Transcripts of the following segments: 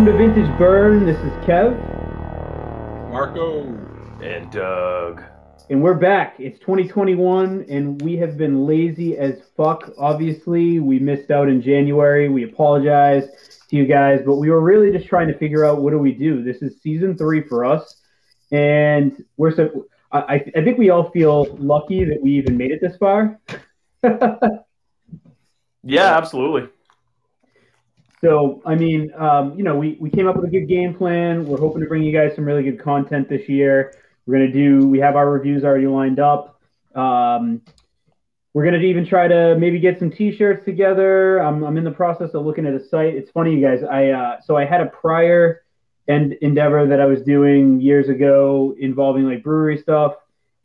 Welcome to Vintage Burn. This is Kev, Marco. And Doug. and we're back. It's 2021, and we have been lazy as fuck. Obviously, we missed out in January. We apologize to you guys, but we were really just trying to figure out what do we do. This is season three for us, and we're so. I, I I think we all feel lucky that we even made it this far. Yeah, absolutely. So, I mean, um, you know, we, we came up with a good game plan. We're hoping to bring you guys some really good content this year. We're going to do, we have our reviews already lined up. Um, we're going to even try to maybe get some t shirts together. I'm, I'm in the process of looking at a site. It's funny, you guys. I, uh, so I had a prior end endeavor that I was doing years ago involving like brewery stuff.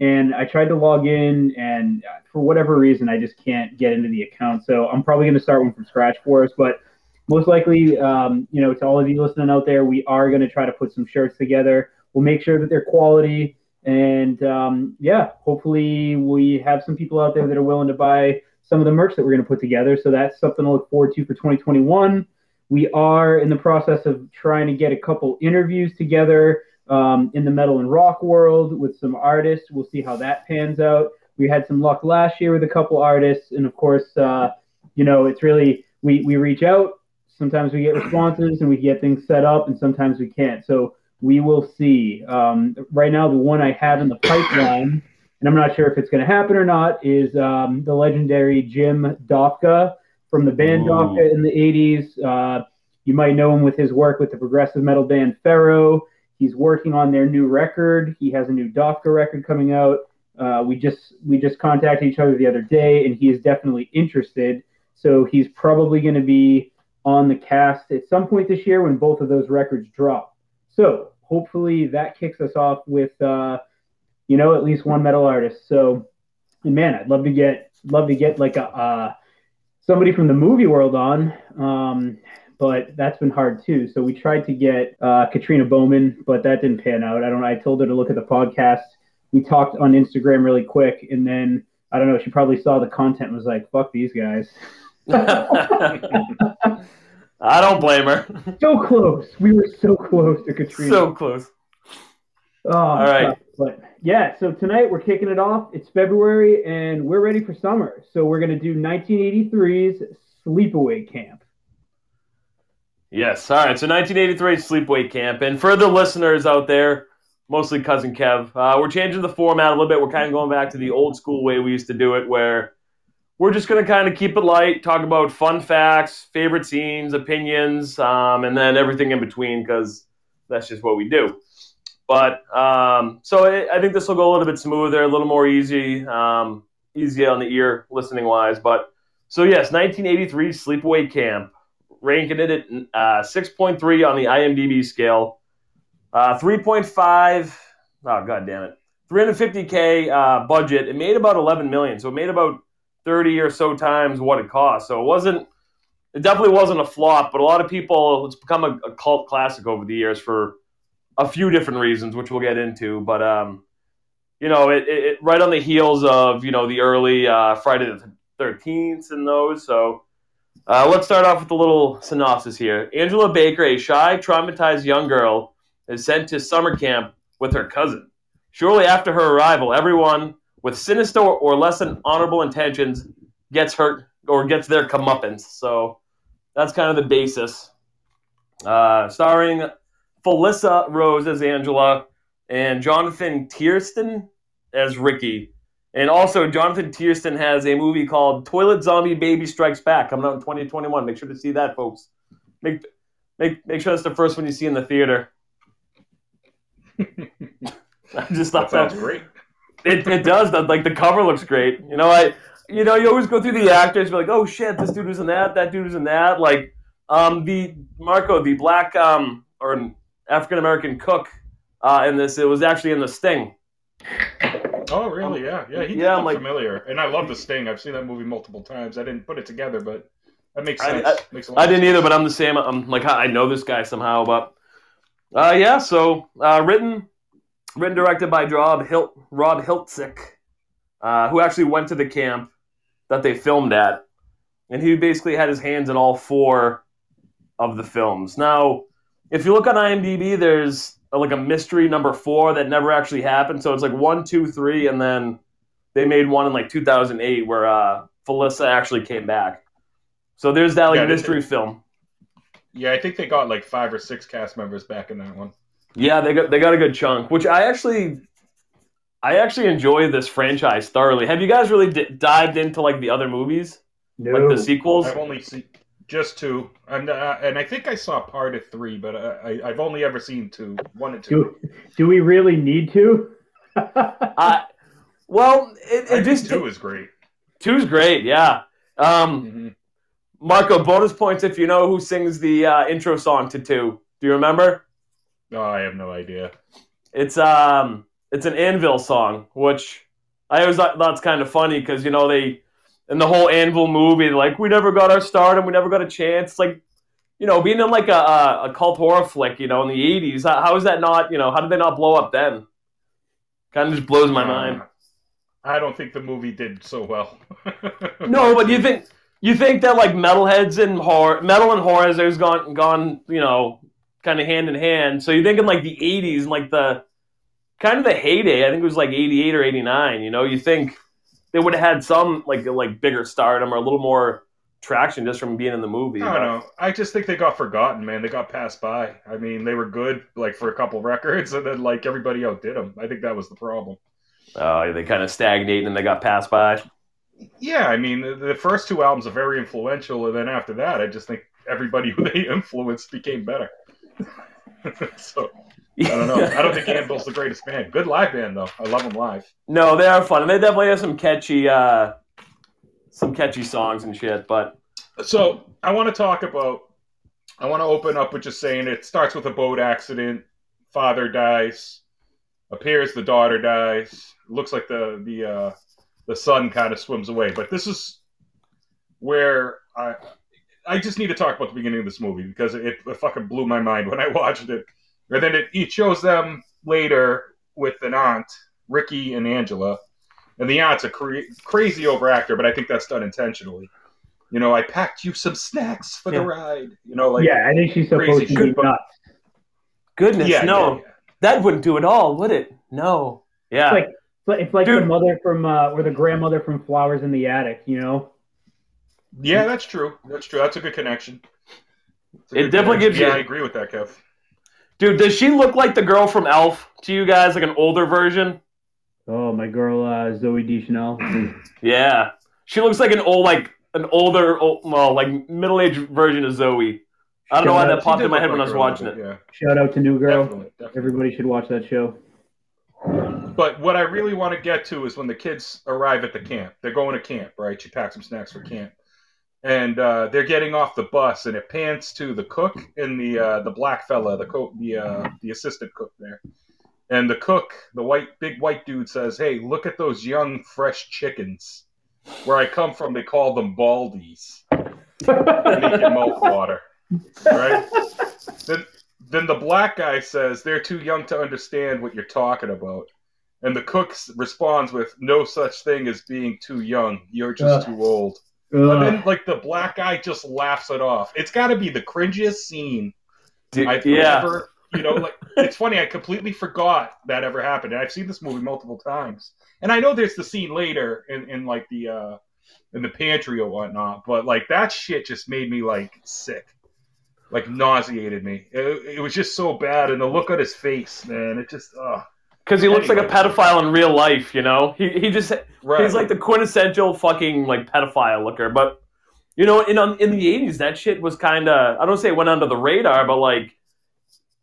And I tried to log in, and uh, for whatever reason, I just can't get into the account. So I'm probably going to start one from scratch for us. But most likely, um, you know, to all of you listening out there, we are going to try to put some shirts together. We'll make sure that they're quality, and um, yeah, hopefully we have some people out there that are willing to buy some of the merch that we're going to put together. So that's something to look forward to for 2021. We are in the process of trying to get a couple interviews together um, in the metal and rock world with some artists. We'll see how that pans out. We had some luck last year with a couple artists, and of course, uh, you know, it's really we we reach out. Sometimes we get responses and we get things set up, and sometimes we can't. So we will see. Um, right now, the one I have in the pipeline, and I'm not sure if it's going to happen or not, is um, the legendary Jim Dofka from the band Ooh. Dofka in the 80s. Uh, you might know him with his work with the progressive metal band Pharaoh. He's working on their new record. He has a new Dofka record coming out. Uh, we just we just contacted each other the other day, and he is definitely interested. So he's probably going to be on the cast at some point this year when both of those records drop. So hopefully that kicks us off with uh, you know at least one metal artist. So man, I'd love to get love to get like a uh, somebody from the movie world on. Um, but that's been hard too. So we tried to get uh, Katrina Bowman, but that didn't pan out. I don't. I told her to look at the podcast. We talked on Instagram really quick, and then I don't know. She probably saw the content was like, "Fuck these guys." I don't blame her. So close. We were so close to Katrina. so close. Oh, All right. But yeah, so tonight we're kicking it off. It's February and we're ready for summer. So we're gonna do 1983's Sleepaway Camp. Yes. All right. So 1983 Sleepaway Camp. And for the listeners out there, mostly Cousin Kev, uh, we're changing the format a little bit. We're kind of going back to the old school way we used to do it, where we're just going to kind of keep it light, talk about fun facts, favorite scenes, opinions, um, and then everything in between, because that's just what we do. But um, so I think this will go a little bit smoother, a little more easy, um, easy on the ear listening wise. But so yes, 1983 Sleepaway Camp, ranking it at uh, 6.3 on the IMDb scale, uh, 3.5. Oh god damn it, 350k uh, budget. It made about 11 million, so it made about 30 or so times what it cost. So it wasn't. It definitely wasn't a flop, but a lot of people. It's become a, a cult classic over the years for a few different reasons, which we'll get into. But um, you know, it, it, right on the heels of you know the early uh, Friday the Thirteenth and those. So uh, let's start off with a little synopsis here. Angela Baker, a shy, traumatized young girl, is sent to summer camp with her cousin. Shortly after her arrival, everyone with sinister or less than honorable intentions gets hurt or gets their comeuppance. So that's kind of the basis. Uh, starring Felissa Rose as Angela and Jonathan Tiersten as Ricky. And also, Jonathan Tiersten has a movie called Toilet Zombie Baby Strikes Back coming out in 2021. Make sure to see that, folks. Make make make sure that's the first one you see in the theater. I just thought That sounds that great. It, it does. The, like the cover looks great. You know, I you know you always go through the actors. You're like, oh shit, this dude was in that. That dude was in that. Like um the Marco, the black um or African American cook uh, in this. It was actually in the Sting. Oh, really? Yeah, yeah. He Yeah, yeah, I'm look like- familiar, and I love The Sting. I've seen that movie multiple times. I didn't put it together, but that makes sense. I- makes a lot I didn't either, but I'm the same. I'm like I know this guy somehow, but uh, yeah. So uh, written, written directed by Rob Hilt, Rob Hiltzik, uh, who actually went to the camp that they filmed at, and he basically had his hands in all four of the films. Now, if you look on IMDb, there's a, like a mystery number four that never actually happened. So it's like one, two, three, and then they made one in like 2008 where uh, Felissa actually came back. So there's that like Yeah, they- mystery film. Yeah, I think they got like five or six cast members back in that one. Yeah, they got they got a good chunk, which I actually I actually enjoy this franchise thoroughly. Have you guys really d- dived into like the other movies, No. like the sequels? I've only seen just two, and uh, and I think I saw part of three, but uh, I, I've only ever seen two, one and two. do, do we really need to? Uh, well, it, I it think just two is great. two's great, yeah. Um, hmm Marco, bonus points if you know who sings the uh, intro song to two. Do you remember? Oh, I have no idea. It's um, it's an Anvil song, which I always thought that's kind of funny because you know they in the whole Anvil movie, like we never got our start and we never got a chance. Like you know, being in like a, a, a cult horror flick, you know, in the '80s, how, how is that not? You know, how did they not blow up then? Kind of just blows my mind. Uh, I don't think the movie did so well. No, but you think you think that like metalheads and horror, metal and horror has gone gone, you know, kind of hand in hand. So you're thinking like the '80s and like the kind of the heyday. I think it was like '88 or '89. You know, you think they would have had some like like bigger stardom or a little more traction just from being in the movie. I don't know. I just think they got forgotten, man. They got passed by. I mean, they were good like for a couple records, and then like everybody outdid them. I think that was the problem. Oh, they kind of stagnated and they got passed by. Yeah, I mean, the, the first two albums are very influential, and then after that, I just think everybody who they influenced became better. so I don't know. I don't think Anvil's the greatest band. Good live band though. I love them live. no, they are fun, and they definitely have some catchy, uh, some catchy songs and shit. But So I want to talk about. I want to open up with just saying it starts with a boat accident. Father dies. Appears the daughter dies. Looks like the the uh, the son kind of swims away. But this is where I I just need to talk about the beginning of this movie because it, it fucking blew my mind when I watched it. And then it, it shows them later with an aunt, Ricky and Angela. And the aunt's a cra- crazy overactor, but I think that's done intentionally. You know, I packed you some snacks for Yeah. the ride. You know, like yeah, I think she's supposed crazy to be but- nuts. goodness, yeah, no, yeah, yeah. that wouldn't do it all, would it? No. Yeah. It's like But it's like Dude. the mother from uh, or the grandmother from Flowers in the Attic, you know. Yeah, that's true. That's true. That's a good connection. A It good definitely connection. gives you- Yeah, I agree with that, Kev. Dude, does she look like the girl from Elf to you guys, like an older version? Oh, my girl uh, Zooey Deschanel. Yeah, she looks like an old, like an older, old, well, like middle-aged version of Zooey. I don't know why Shout that popped in my look head when I was watching little it. bit, Shout out to New Girl. definitely, definitely. Everybody should watch that show. But what I really want to get to is when the kids arrive at the camp. They're going to camp, right? She packs some snacks for camp, and uh, they're getting off the bus, and it pans to the cook and the uh, the black fella, the co- the uh, the assistant cook there. And the cook, the white big white dude, says, "Hey, look at those young fresh chickens. Where I come from, they call them baldies. Make your mouth water, right?" then then the black guy says they're too young to understand what you're talking about. And the cook responds with, "No such thing as being too young. You're just Ugh. too old." And then, like the black guy just laughs it off. It's got to be the cringiest scene Dude, I've yeah, ever. You know, like it's funny. I completely forgot that ever happened, and I've seen this movie multiple times. And I know there's the scene later in, in like the uh in the pantry or whatnot, but like that shit just made me like sick, like nauseated me. It, it was just so bad, and the look on his face, man, it just uh because he looks like a pedophile in real life. You know, he he just right. he's like the quintessential fucking like pedophile looker. But you know, in um, in the eighties, that shit was kind of I don't say it went under the radar, but like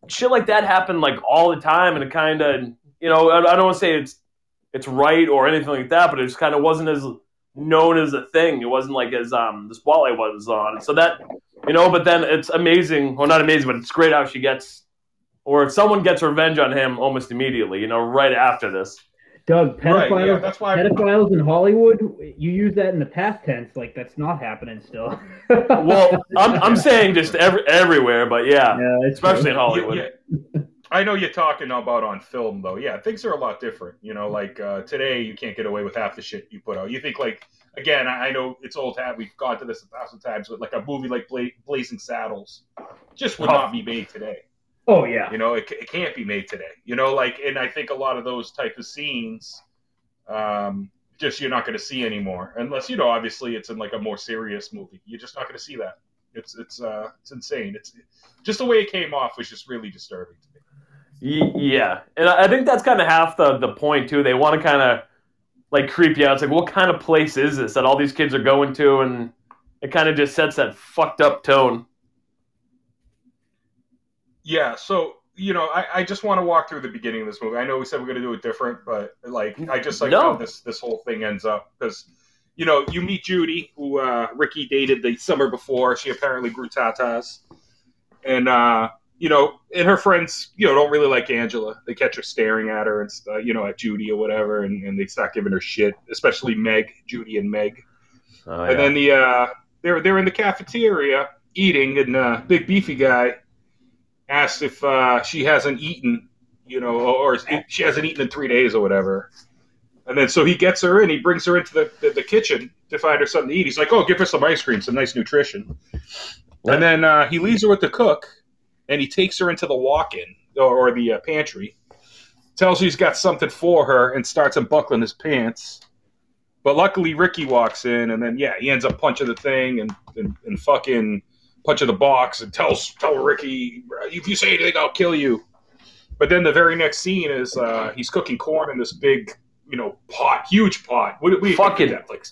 shit like that happened like all the time, and it kind of you know I, I don't want to say it's it's right or anything like that, but it just kind of wasn't as known as a thing. It wasn't like as um the spotlight was on. So that you know, but then it's amazing. Well, not amazing, but it's great how she gets. Or if someone gets revenge on him almost immediately, you know, right after this. Doug, right, pedophiles, yeah, that's why. pedophiles in Hollywood, you use that in the past tense. Like, that's not happening still. Well, I'm, I'm saying just every, everywhere, but yeah, yeah, it's especially in. Hollywood. Yeah, yeah. I know you're talking about on film though. Yeah, things are a lot different. You know, like uh, today you can't get away with half the shit you put out. You think like again, I I know it's old hat. We've gone to this a thousand times, but like a movie like Bla- Blazing Saddles just would Oh. not be made today. Oh yeah. You know, it, it can't be made today. You know, like, and I think a lot of those type of scenes, um, just you're not going to see anymore, unless you know, obviously, it's in like a more serious movie. You're just not going to see that. It's it's uh it's insane. It's just the way it came off was just really disturbing to me. Yeah, and I I think that's kind of half the the point too. They want to kind of like creep you out. It's like, what kind of place is this that all these kids are going to, and it kind of just sets that fucked up tone. Yeah, so you know, I, I just want to walk through the beginning of this movie. I know we said we're going to do it different, but like I just like No. how this this whole thing ends up because you know you meet Judy, who uh, Ricky dated the summer before. She apparently grew tatas, and uh, you know, and her friends, you know, don't really like Angela. They catch her staring at her and stuff, you know, at Judy or whatever, and, and they start giving her shit, especially Meg, Judy and Meg. Oh, And then the uh, they're they're in the cafeteria eating, and uh, big beefy guy asks if uh, she hasn't eaten, you know, or, she hasn't eaten in three days or whatever. And then so he gets her in, he brings her into the, the, the kitchen to find her something to eat. He's like, "Oh, give her some ice cream, some nice nutrition." And then uh, he leaves her with the cook, and he takes her into the walk-in or, or the uh, pantry. Tells her he's got something for her, and starts unbuckling his pants. But luckily, Ricky walks in, and then yeah, he ends up punching the thing and and, and fucking punching the box and tells tell Ricky, if you say anything, I'll kill you. But then the very next scene is uh, he's cooking corn in this big, you know, pot, huge pot. What, do you Fucking- think of that? Like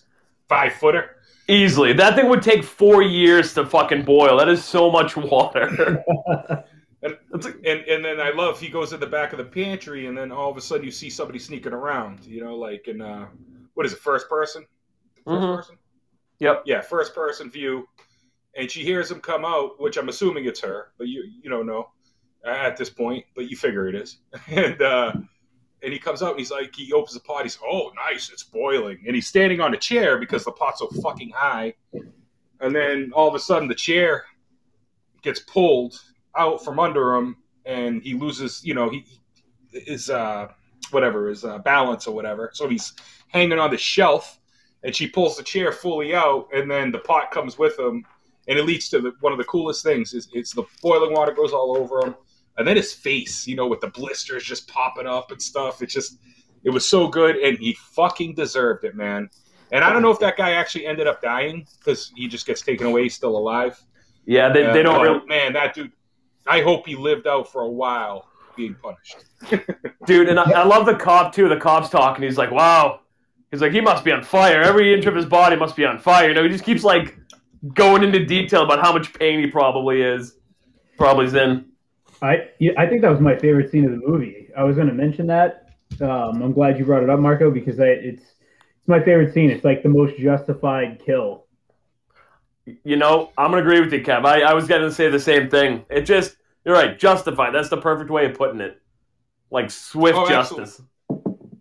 five footer. easily, that thing would take four years to fucking boil. That is so much water. And, and and then I love he goes in the back of the pantry, and then all of a sudden you see somebody sneaking around. You know, like in uh, what is it, first person? 1st Mhm. person. Yep. Yeah, first person view. And she hears him come out, which I'm assuming it's her, but you you don't know at this point, but you figure it is. And uh, and he comes out and he's like, he opens the pot. He's oh nice, it's boiling, and he's standing on a chair because the pot's so fucking high. And then all of a sudden the chair gets pulled out from under him, and he loses, you know, he is uh whatever his uh, balance or whatever. So he's hanging on the shelf, and she pulls the chair fully out, and then the pot comes with him, and it leads to the, one of the coolest things is it's the boiling water goes all over him, and then his face, you know, with the blisters just popping up and stuff. It's just it was so good, and he fucking deserved it, man. And I don't know if that guy actually ended up dying because he just gets taken away, still alive. yeah, they, they Uh, don't really, Man, that dude. I hope he lived out for a while being punished. dude. And I, I love the cop too. The cop's talking. He's like, "Wow." He's like, he must be on fire. Every inch of his body must be on fire. You know, he just keeps like going into detail about how much pain he probably is. Probably is in. I yeah, I think that was my favorite scene of the movie. I was going to mention that. Um, I'm glad you brought it up, Marco, because I, it's it's my favorite scene. It's like the most justified kill. You know, I'm gonna agree with you, Kev. I, I was gonna say the same thing. It just you're right, justified. That's the perfect way of putting it. Like swift Oh, justice.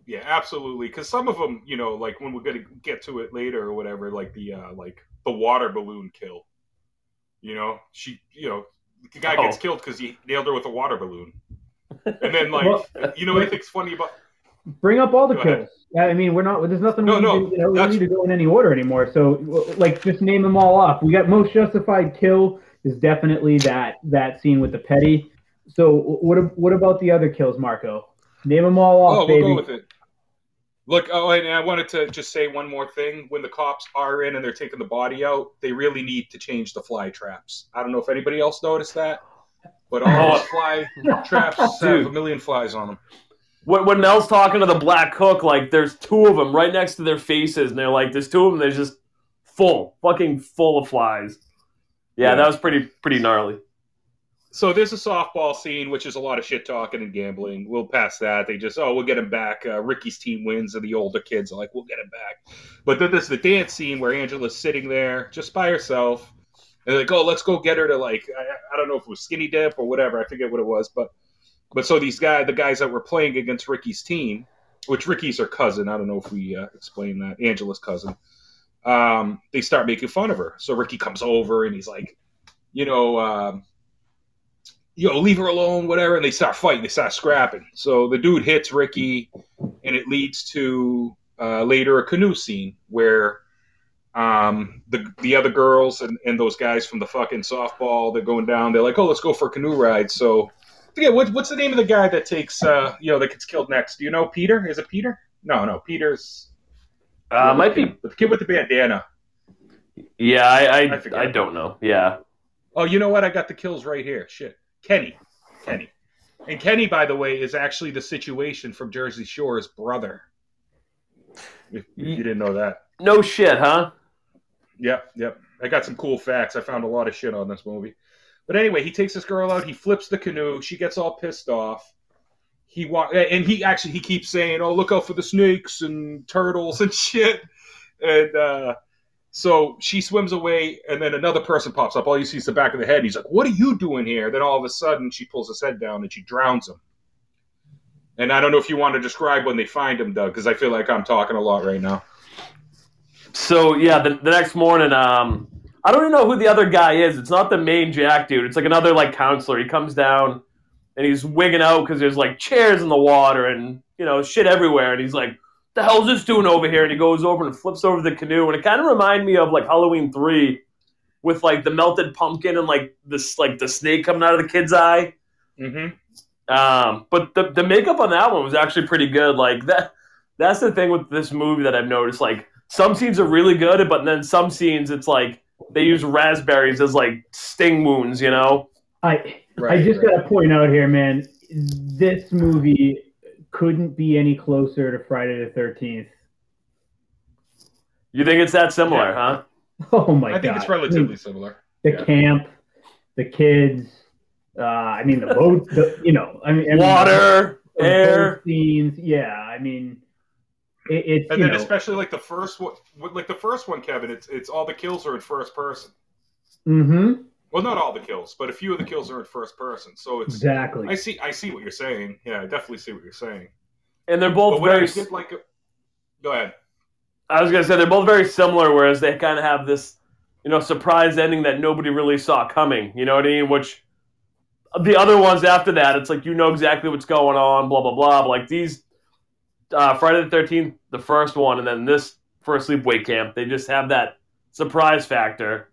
Yeah, absolutely. Because some of them, you know, like when we're gonna get to it later or whatever, like the uh, like the water balloon kill. You know, she, you know, the guy gets Oh. killed because he nailed her with a water balloon. And then, like, Well- you know, what I think's funny about Bring up all the Go kills. Yeah, I mean, we're not. There's nothing. No, we, no, need to, you know, we don't need to go in any order anymore. So, like, just name them all off. We got most justified kill is definitely that that scene with the petty. So, what what about the other kills, Marco? Name them all off, Oh, we'll baby. go with it. Look, oh, and I wanted to just say one more thing. When the cops are in and they're taking the body out, they really need to change the fly traps. I don't know if anybody else noticed that, but all Oh. those fly traps have Dude. a million flies on them. When, when Nell's talking to the black hook, like there's two of them right next to their faces, and they're like, there's two of them. They're just full, fucking full of flies. Yeah, Yeah. that was pretty pretty gnarly. So there's a softball scene, which is a lot of shit talking and gambling. We'll pass that. They just, oh, we'll get him back. Uh, Ricky's team wins, and the older kids are like, we'll get him back. But then there's the dance scene where Angela's sitting there just by herself. And they're like, oh, let's go get her to like, I, I don't know if it was skinny dip or whatever. I forget what it was. But but so these guys, the guys that were playing against Ricky's team, which Ricky's her cousin. I don't know if we uh, explained that. Angela's cousin. Um, they start making fun of her. So Ricky comes over and he's like, you know, um, yo, leave her alone, whatever. And they start fighting, they start scrapping. So the dude hits Ricky, and it leads to uh, later a canoe scene where um, the the other girls and, and those guys from the fucking softball they're going down. They're like, oh, let's go for a canoe ride. So, yeah, what, what's the name of the guy that takes uh, you know that gets killed next? Do you know Peter? Is it Peter? No, no, Peter's Uh, might be. the kid with the bandana. Yeah, I I, I I, don't know. Yeah. Oh, you know what? I got the kills right here. Shit, Kenny, Kenny, and Kenny, by the way, is actually the situation from Jersey Shore's brother. If, if you didn't know that. No shit, huh? Yep, yep. I got some cool facts. I found a lot of shit on this movie. But anyway, he takes this girl out. He flips the canoe. She gets all pissed off. He wa- and he actually he keeps saying, "Oh, look out for the snakes and turtles and shit." And uh, so she swims away, and then another person pops up. All you see is the back of the head. He's like, "What are you doing here?" Then all of a sudden, she pulls his head down and she drowns him. And I don't know if you want to describe when they find him, Doug, because I feel like I'm talking a lot right now. So yeah, the, the next morning, um, I don't even know who the other guy is. It's not the main Jack dude. It's like another like counselor. He comes down and he's wigging out because there's like chairs in the water and you know shit everywhere. And he's like, "The hell's this doing over here?" And he goes over and flips over the canoe. And it kind of reminded me of like Halloween three, with like the melted pumpkin and like this like the snake coming out of the kid's eye. Mm-hmm. Um, but the the makeup on that one was actually pretty good. Like that that's the thing with this movie that I've noticed. Like some scenes are really good, but then some scenes it's like they use raspberries as like sting wounds, you know? I Right, I just right. gotta point out here, man. This movie couldn't be any closer to Friday the Thirteenth. You think it's that similar, huh? Oh my I god! I think it's relatively similar. the yeah. camp, the kids. Uh, I mean, the boat. The, you know, I mean, I mean, Water, air. scenes. Yeah, I mean, it, it's And then know, especially like the first one, like the first one, Kevin. It's it's all the kills are in first person. mm-hmm, Well, not all the kills, but a few of the kills are in first person. So it's exactly. I see I see what you're saying. Yeah, I definitely see what you're saying. And they're both very did like, go ahead. I was gonna say they're both very similar, whereas they kind of have this, you know, surprise ending that nobody really saw coming. You know what I mean? Which the other ones after that, it's like you know exactly what's going on, blah blah blah. But like these, uh, Friday the Thirteenth, the first one, and then this first sleepaway camp, they just have that surprise factor.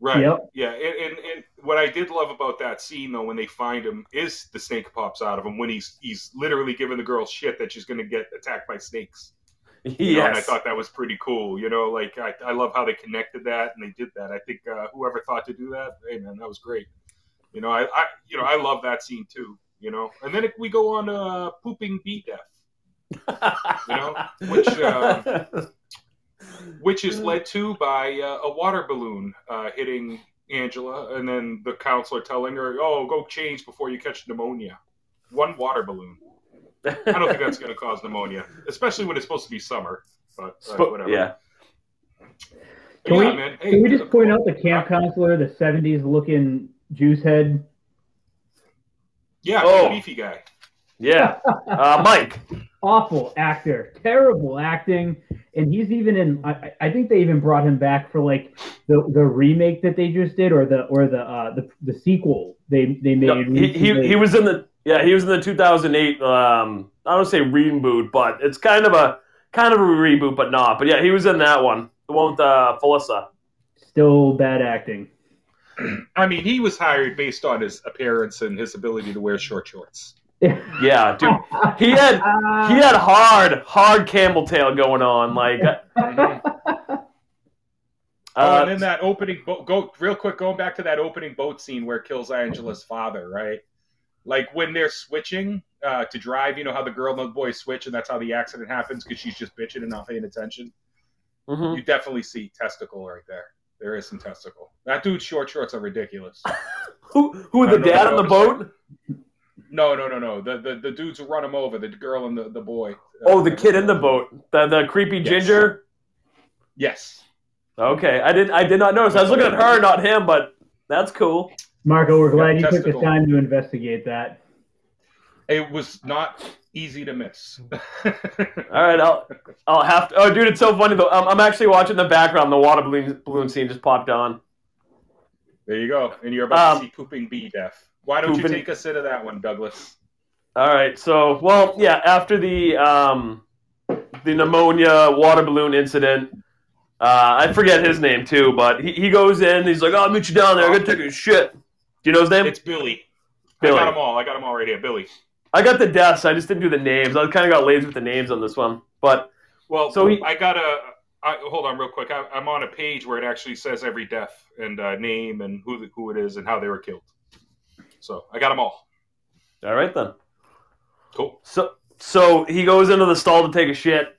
Right. Yep. Yeah, and, and and what I did love about that scene though, when they find him, is the snake pops out of him when he's he's literally giving the girl shit that she's going to get attacked by snakes. You know, and I thought that was pretty cool. You know, like I, I love how they connected that and they did that. I think uh, whoever thought to do that, hey man, that was great. You know, I, I you know I love that scene too. You know, and then if we go on uh, pooping bee death, you know, which uh, which is led to by uh, a water balloon uh, hitting Angela, and then the counselor telling her, "Oh, go change before you catch pneumonia." One water balloon. I don't think that's going to cause pneumonia, especially when it's supposed to be summer. But uh, Sp- whatever. yeah. Can yeah, we- man. Hey, Can we just point out the camp counselor, the '70s looking juice head? Yeah, Oh. beefy guy. Yeah. Uh, Mike. Awful actor, terrible acting, and he's even in. I, I think they even brought him back for like the the remake that they just did, or the or the uh, the the sequel they they made. No, he, he, he was in the yeah he was in the 2008 um I don't say reboot but it's kind of a kind of a reboot but not but yeah he was in that one the one with uh, Felissa still bad acting. I mean, he was hired based on his appearance and his ability to wear short shorts. Yeah dude he had he had hard hard camel tail going on like oh, uh, and then that opening boat. Go real quick. Going back to that opening boat scene where kills Angela's father, right? Like when they're switching uh, to drive, you know how the girl and the boy switch, and that's how the accident happens because she's just bitching and not paying attention. mhm. You definitely see testicle right there. There is some testicle. That dude's short shorts are ridiculous. who who the dad on the boat No, no, no, no. The the, the dudes who run him over, the girl and the, the boy. oh Uh, the kid in the boat the the creepy Yes. ginger Yes. okay I didn't I did not notice I was looking at her not him but that's cool Marco, we're glad Yeah, you took the time to investigate that. It was not easy to miss. All right, I'll I'll have to. Oh, dude, it's so funny though. I'm, I'm actually watching the background. The water balloon balloon scene just popped on. There you go. And you're about Um, to see pooping bee death. Why don't you take us into that one, Douglas? All right. So, well, yeah. After the um, the pneumonia water balloon incident, uh, I forget his name too, but he, he goes in. He's like, "Oh, "I'll meet you down there. I gotta take a shit." Do you know his name? It's Billy. Billy. I got them all. I got them all right here. Billy. I got the deaths. I just didn't do the names. I kind of got lazy with the names on this one. But Well, So he- I got a. I, hold on, real quick. I, I'm on a page where it actually says every death and uh, name and who the, who it is and how they were killed. So I got them all. all right then. Cool. So so he goes into the stall to take a shit,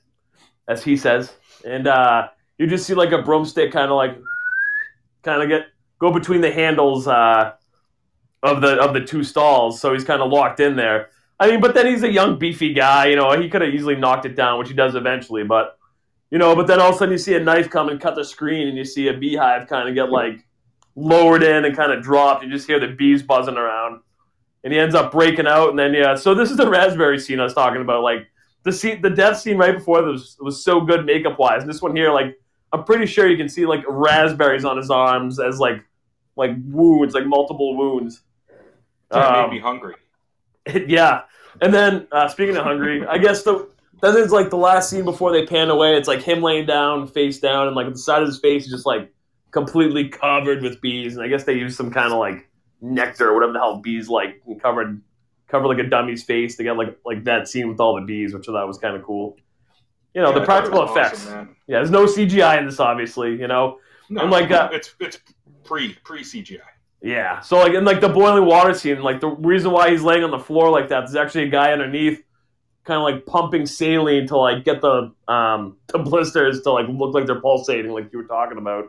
as he says, and uh, you just see like a broomstick kind of like kind of get go between the handles uh, of the of the two stalls. So he's kind of locked in there. I mean, but then he's a young beefy guy. You know, he could have easily knocked it down, which he does eventually. But you know, but then all of a sudden you see a knife come and cut the screen, and you see a beehive kind of get like lowered in and kind of dropped. You just hear the bees buzzing around and he ends up breaking out. And then yeah, so this is the raspberry scene I was talking about. Like the scene, the death scene right before this was so good makeup wise. And this one here, like I'm pretty sure you can see like raspberries on his arms as like like wounds, like multiple wounds. That Um, made me hungry. yeah, and then uh, speaking of hungry, I guess the that is like the last scene before they pan away. It's like him laying down, face down, and like the side of his face is just like completely covered with bees. And I guess they use some kind of like nectar or whatever the hell bees like covered cover like a dummy's face to get like like that scene with all the bees, which I thought was kind of cool. You know, Yeah, the I thought it practical effects. awesome, yeah, there's no CGI in this, obviously. You know, No, And like, uh, it's it's pre pre CGI. Yeah. So like in like the boiling water scene, like the reason why he's laying on the floor like that, there's actually a guy underneath kind of like pumping saline to like get the um the blisters to like look like they're pulsating like you were talking about.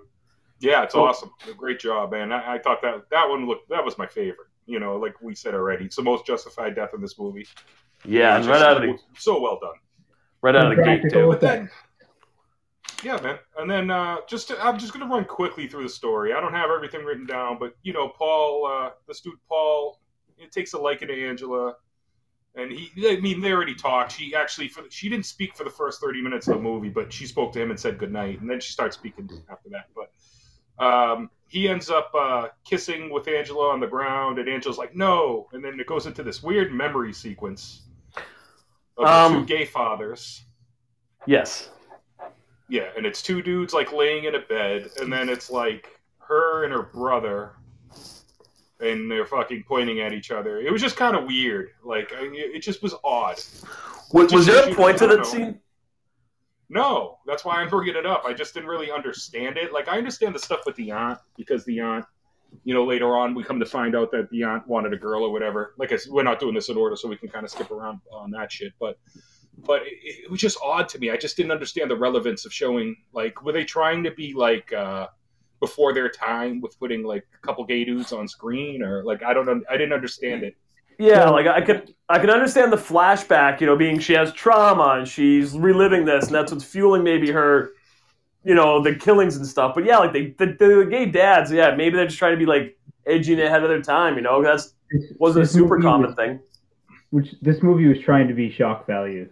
Yeah, it's Oh. awesome. Great job, man. I, I thought that that one looked that was my favorite. You know, like we said already, it's the most justified death in this movie. Yeah, and right Just out of the so well done. right out of the gate Practical too. But then, yeah, man. And then uh, just to, I'm just gonna run quickly through the story. I don't have everything written down, but you know, Paul, uh, this dude Paul, it takes a liking to Angela, and he. I mean, they already talked. She actually, for she didn't speak for the first thirty minutes of the movie, but she spoke to him and said goodnight, and then she starts speaking after that. But um, he ends up uh, kissing with Angela on the ground, and Angela's like, "No," and then it goes into this weird memory sequence of Um, two gay fathers. Yes. Yeah, and it's two dudes like laying in a bed, and then it's like her and her brother, and they're fucking pointing at each other. It was just kind of weird. Like I, it just was odd. Was, was there a point to that know. scene? No, that's why I'm bringing it up. I just didn't really understand it. Like I understand the stuff with the aunt because the aunt, you know, later on we come to find out that the aunt wanted a girl or whatever. Like we're not doing this in order, so we can kind of skip around on that shit. But but it, it was just odd to me. I just didn't understand the relevance of showing like were they trying to be like uh before their time with putting like a couple gay dudes on screen or like I don't know. I didn't understand it. Yeah, like I could I could understand the flashback, you know, being she has trauma and she's reliving this, and that's what's fueling maybe her, you know, the killings and stuff. But yeah, like they, the, the gay dads, yeah, maybe they're just trying to be like edgy and ahead of their time, you know. That's wasn't a super common was- thing. which this movie was trying to be shock value.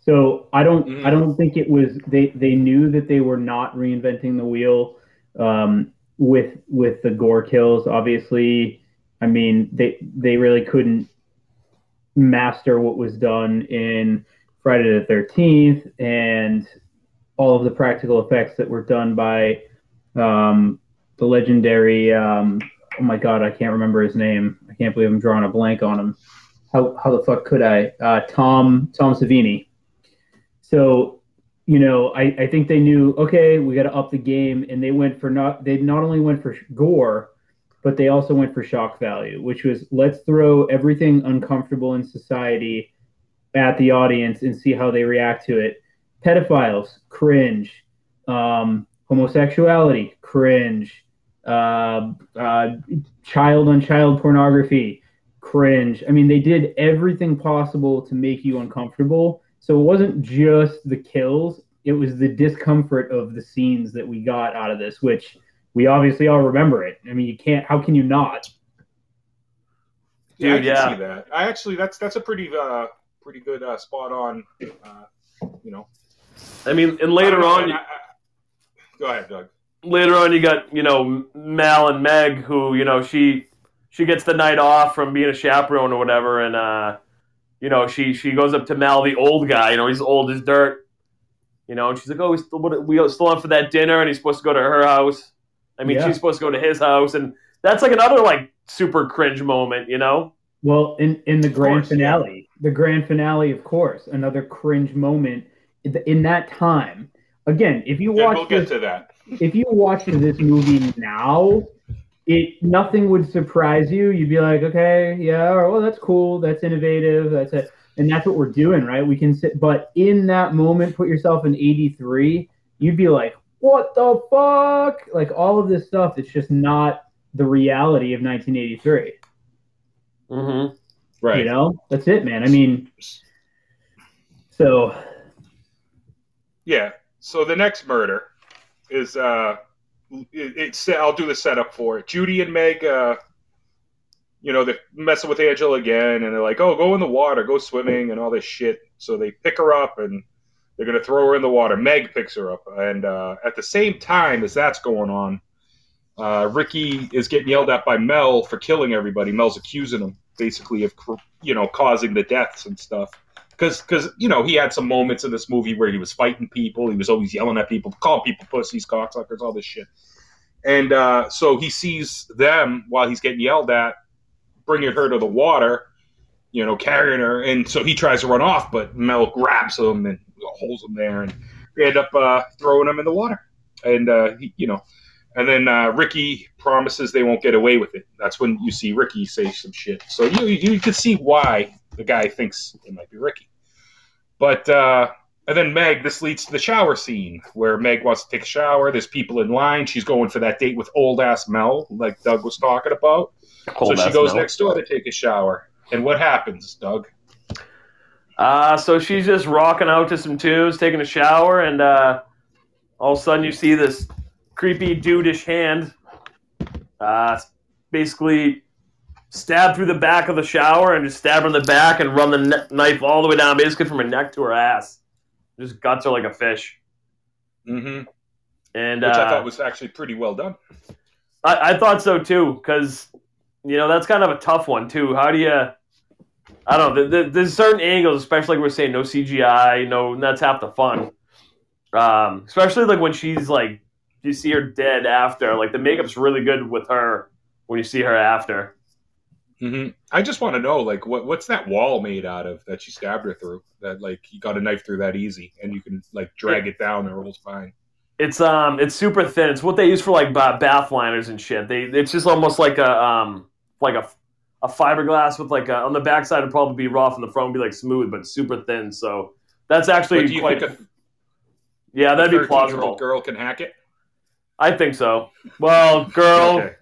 So I don't Mhm. I don't think it was they they knew that they were not reinventing the wheel um, with with the gore kills. Obviously, I mean they they really couldn't master what was done in Friday the Thirteenth and all of the practical effects that were done by um, the legendary. Um, oh my god, I can't remember his name. I can't believe I'm drawing a blank on him how, how the fuck could I? Uh, Tom Tom Savini. So, you know, I, I think they knew okay, we got to up the game, and they went for not they not only went for gore, but they also went for shock value, which was let's throw everything uncomfortable in society at the audience and see how they react to it. Pedophiles, cringe. Um, homosexuality, cringe. Uh, uh, child on child pornography, cringe. I mean, they did everything possible to make you uncomfortable. So it wasn't just the kills, it was the discomfort of the scenes that we got out of this, which we obviously all remember it. I mean, you can't, how can you not? Yeah, Dude, I can yeah. see that. I actually that's that's a pretty uh pretty good uh, spot on. Uh, you know, I mean, and later don't on, you- I- I- go ahead, Doug. later on, you got you know Mal and Meg, who you know she she gets the night off from being a chaperone or whatever, and uh, you know she she goes up to Mal, the old guy, you know he's old as dirt, you know, and she's like, oh, we still we still on for that dinner, and he's supposed to go to her house. I mean, Yeah. she's supposed to go to his house, and that's like another like super cringe moment, you know. Well, in in the grand course, yeah. finale, the grand finale, of course, another cringe moment in, that time. Again, if you And watch we'll get this, to that. if you watched this movie now, it nothing would surprise you. You'd be like, okay, yeah, or, well, that's cool, that's innovative, that's it, and that's what we're doing, right? We can sit, but in that moment, put yourself in '83, you'd be like, what the fuck? Like all of this stuff, it's just not the reality of 1983. Mm-hmm. Right. You know, that's it, man. I mean, so Yeah. So the next murder is uh, it, it's I'll do the setup for it. Judy and Meg, uh, you know, they're messing with Angela again, and they're like, "Oh, go in the water, go swimming, and all this shit." So they pick her up and they're gonna throw her in the water. Meg picks her up, and uh, at the same time as that's going on, uh, Ricky is getting yelled at by Mel for killing everybody. Mel's accusing him basically of you know causing the deaths and stuff because because you know he had some moments in this movie where he was fighting people, he was always yelling at people, calling people pussies, cocksuckers, all this shit. And uh, so he sees them while he's getting yelled at, bringing her to the water, you know, carrying her, and so he tries to run off, but Mel grabs him and holds him there, and they end up uh, throwing him in the water, and uh, he, you know. And then uh, Ricky promises they won't get away with it. That's when you see Ricky say some shit. So you you can see why the guy thinks it might be Ricky. But uh, and then Meg, this leads to the shower scene where Meg wants to take a shower. There's people in line. She's going for that date with old ass Mel, like Doug was talking about. so she goes next door to take a shower. And what happens, Doug? Uh, so she's just rocking out to some tunes, taking a shower, and uh, all of a sudden you see this creepy dudeish hand uh, basically stab through the back of the shower and just stab her in the back and run the ne- knife all the way down, basically from her neck to her ass. Just guts her like a fish. Mm-hmm. And Which uh, I thought was actually pretty well done. I, I thought so too, because you know that's kind of a tough one too. How do you? I don't know. There, there's certain angles, especially like we're saying, no CGI, no. That's half the fun. Um, especially like when she's like, you see her dead after. Like the makeup's really good with her when you see her after. Mm-hmm. I just want to know, like, what what's that wall made out of that she stabbed her through? That like you got a knife through that easy, and you can like drag it down, and it rolls fine. It's um, it's super thin. It's what they use for like bath liners and shit. They, it's just almost like a um, like a a fiberglass with like a, on the backside it'd probably be rough, and the front would be like smooth, but super thin. So that's actually do you quite. think a yeah, that'd be plausible. girl can hack it? I think so. Well, girl, Okay.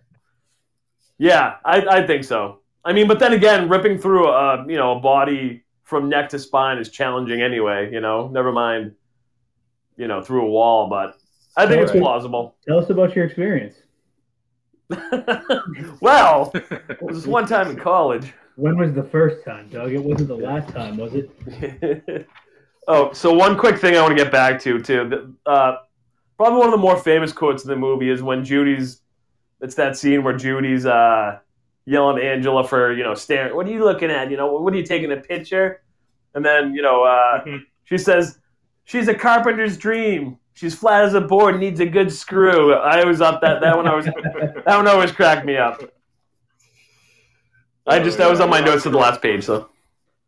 yeah, I, I think so. I mean, but then again, ripping through a you know a body from neck to spine is challenging anyway. You know, never mind, you know, through a wall. But I think it's Alright. plausible. tell us about your experience. well, it was one time in college. When was the first time, Doug? It wasn't the last time, was it? oh, so one quick thing I want to get back to too. Uh, probably one of the more famous quotes in the movie is when Judy's. It's that scene where Judy's uh, yelling at Angela for you know staring. What are you looking at? You know, what are you taking a picture? And then you know uh, Mhm. she says she's a carpenter's dream. She's flat as a board, needs a good screw. I was up that that one. I was that one always cracked me up. I just that was on my notes to the last page. So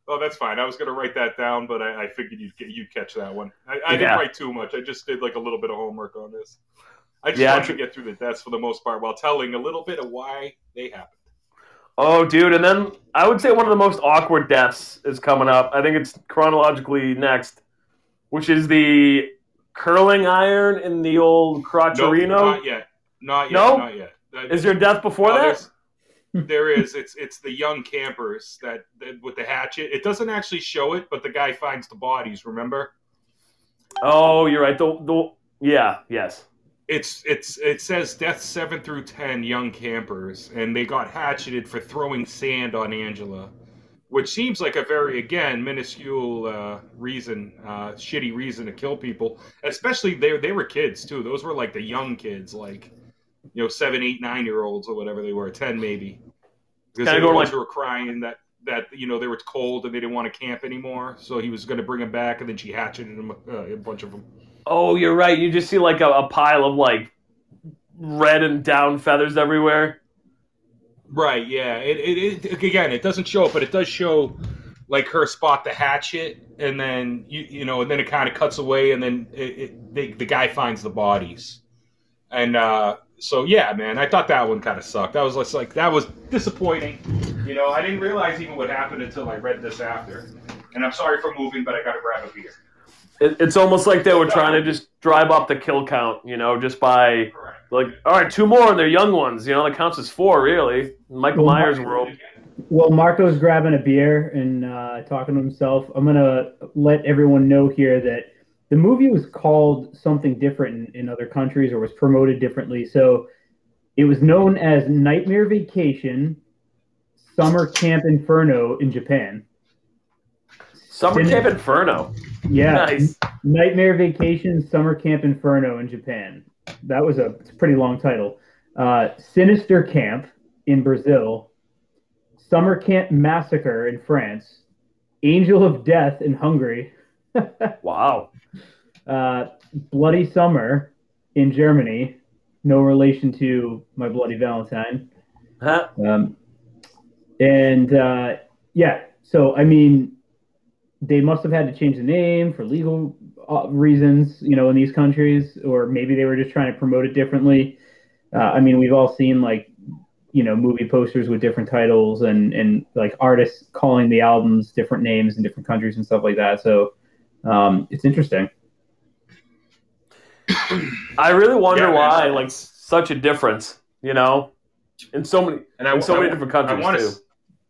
Oh, that's fine. I was going to write that down, but I, I figured you'd get you catch that one. I, I Yeah. didn't write too much. I just did like a little bit of homework on this. I just Yeah, wanted to get through the deaths for the most part while telling a little bit of why they happened. Oh, dude, and then I would say one of the most awkward deaths is coming up. I think it's chronologically next, which is the curling iron in the old No, crotcherino. not yet. Not yet. No? Not yet. That- is there death before no, that? there is. It's it's the young campers that, that with the hatchet. It doesn't actually show it, but the guy finds the bodies. Remember? Oh, you're right. The, the yeah, yes. It's it's it says death seven through ten young campers, and they got hatcheted for throwing sand on Angela which seems like a very again minuscule uh, reason, uh, shitty reason to kill people. Especially they they were kids too. Those were like the young kids, like you know seven, eight, nine year olds or whatever they were, ten maybe. Because they were going ones who were crying that that you know they were cold and they didn't want to camp anymore. So he was going to bring them back, and then she hatcheted them uh, a bunch of them. Oh, you're right. You just see like a, a pile of like red and down feathers everywhere. Right. Yeah. It, it, it again. It doesn't show it, but it does show like her spot the hatchet, and then you you know, and then it kind of cuts away, and then it, it, the guy finds the bodies, and uh, so yeah, man, I thought that one kind of sucked. That was like that was disappointing. You know, I didn't realize even what happened until I read this after. And I'm sorry for moving, but I got to grab a beer. It, it's almost like they were trying to just drive up the kill count, you know, just by. Like, all right, two more and they're young ones. You know, that counts as four, really. Michael Well, Myers world. Well, Marco's grabbing a beer and uh, talking to himself. I'm gonna let everyone know here that the movie was called something different in, in other countries or was promoted differently. So it was known as Nightmare Vacation, Summer Camp Inferno in Japan. Summer Camp Inferno. Yeah, Nice. Nightmare Vacation, Summer Camp Inferno in Japan. That was a, pretty long title. Uh, Sinister Camp in Brazil. Summer Camp Massacre in France. Angel of Death in Hungary. Wow. Uh, Bloody Summer in Germany. No relation to My Bloody Valentine. Huh? Um, and uh, yeah, so I mean, they must have had to change the name for legal reasons, you know, in these countries, or maybe they were just trying to promote it differently. Uh, I mean, we've all seen like, you know, movie posters with different titles and and like artists calling the albums different names in different countries and stuff like that. So um, it's interesting. I really wonder Yeah, why, like, such a difference, you know, in so many, And I, in so I- many different countries, I want too.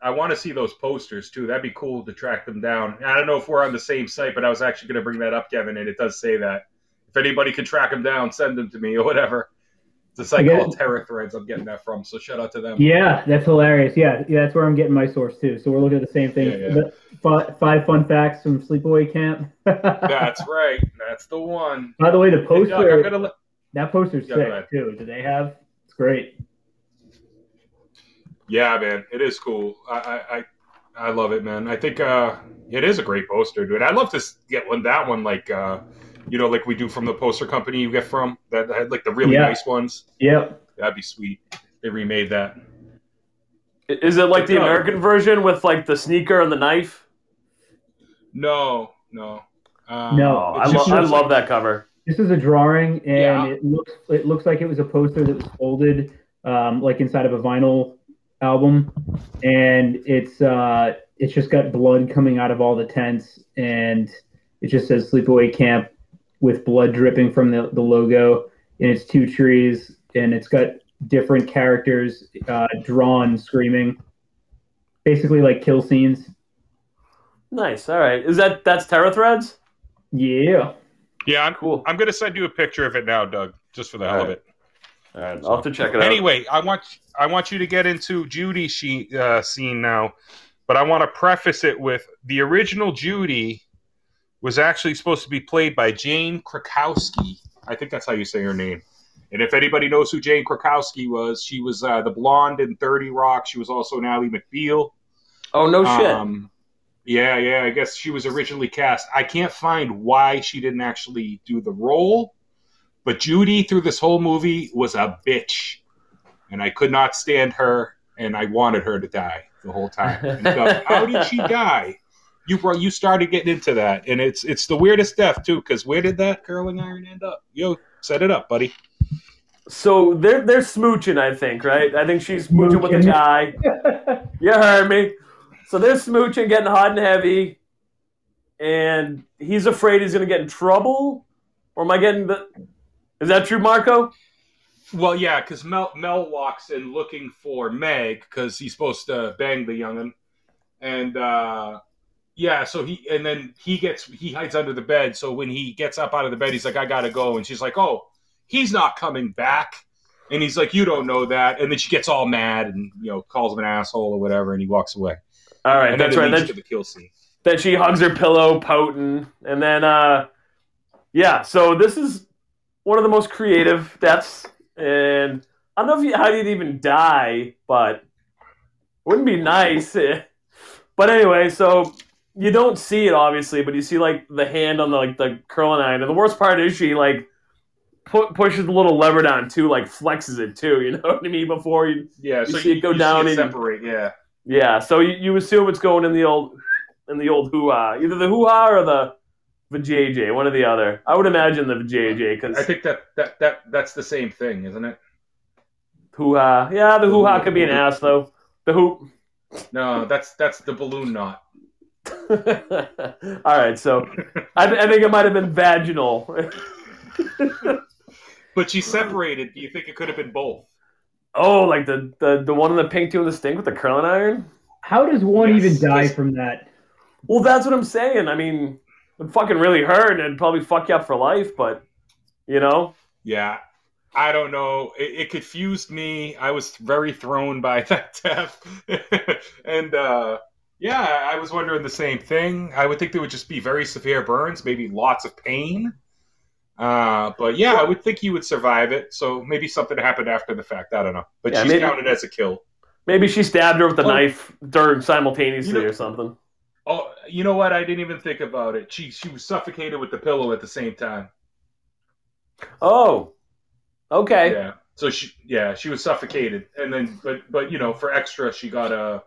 I want to see those posters too. That'd be cool to track them down. I don't know if we're on the same site, but I was actually going to bring that up, Kevin, and it does say that. If anybody can track them down, send them to me or whatever. It's a site called Terror Threads. I'm getting that from. So shout out to them. Yeah, that's hilarious. Yeah, yeah, that's where I'm getting my source too. So we're looking at the same thing. Yeah, yeah. Five fun facts from Sleepaway Camp. That's right. That's the one. By the way, the Hey, poster Doug, gonna let, that poster's Yeah, sick too. Do they have? It's great. Yeah, man, it is cool. I, I, I, I love it, man. I think uh, it is a great poster, dude. I'd love to get one. That one, like, uh, you know, like we do from the poster company you get from that had like the really Yeah. nice ones. Yep. That'd be sweet. They remade that. Is it like the No. American version with like the sneaker and the knife? No, no. Um, No, I, lo- I looks love like- that cover. This is a drawing, and Yeah. it looks it looks like it was a poster that was folded, um, like inside of a vinyl album, and it's uh, it's just got blood coming out of all the tents, and it just says Sleepaway Camp with blood dripping from the, the logo, and it's two trees, and it's got different characters uh, drawn screaming, basically like kill scenes. Nice. All right. Is that that's Terror Threads? Yeah. Yeah, I'm, Cool. I'm gonna send you a picture of it now, Doug, just for the hell of it. All right. I'll have to check it out. Anyway, I want I want you to get into Judy she, uh, scene now, but I want to preface it with the original Judy was actually supposed to be played by Jane Krakowski. I think that's how you say her name. And if anybody knows who Jane Krakowski was, she was uh, the blonde in Thirty Rock. She was also in Ally McBeal. Oh no shit. Um, yeah, yeah. I guess she was originally cast. I can't find why she didn't actually do the role, but Judy through this whole movie was a bitch, and I could not stand her, and I wanted her to die the whole time. And Doug, how did she die? You brought, you started getting into that, and it's it's the weirdest death too. Because where did that curling iron end up? Yo, set it up, buddy. So they're they're smooching, I think, right? I think she's smooching with the guy. You heard me. So they're smooching, getting hot and heavy, and he's afraid he's gonna get in trouble. Or am I getting the? Is that true, Marco? Well, yeah, because Mel Mel walks in looking for Meg because he's supposed to bang the youngin, and uh, yeah, so he and then he gets he hides under the bed. So when he gets up out of the bed, he's like, "I gotta go," and she's like, "Oh, he's not coming back," and he's like, "You don't know that," and then she gets all mad and you know calls him an asshole or whatever, and he walks away. All right, and that's right. Then, the kill scene. then she hugs her pillow, pouting, and then uh, yeah. So this is one of the most creative deaths, and I don't know if you, how you'd even die, but wouldn't be nice. but anyway, so you don't see it obviously, but you see like the hand on the like the curling iron, and the worst part is she like pu- pushes the little lever down too, like flexes it too. You know what I mean? Before you, Yeah, You so see it go down and- separate. Yeah, yeah. So you, you assume it's going in the old in the old hoo ha, either the hoo ha or the the JJ, one or the other. I would imagine the JJ cuz I think that that that that's the same thing, isn't it? hoo ha. Yeah, the hoo ha could be an ass though. The hoop. No, that's that's the balloon knot. All right, so I, I think it might have been vaginal. But she separated. Do you think it could have been both? oh, like the, the the one in the pink doing the stink with the curling iron. How does one Yes, even die yes. from that? Well, that's what I'm saying. I mean, it fucking really hurt and probably fuck you up for life, but you know, Yeah, I don't know. It, it confused me. I was very thrown by that death, and uh, yeah, I was wondering the same thing. I would think there would just be very severe burns, maybe lots of pain. Uh, but yeah, I would think he would survive it. So maybe something happened after the fact. I don't know. But Yeah, she's maybe- counted as a kill. maybe she stabbed her with the Oh. knife during simultaneously You know- or something. Oh, you know what? I didn't even think about it. She she was suffocated with the pillow at the same time. Oh, okay. Yeah. So she yeah she was suffocated, and then but but you know for extra she got a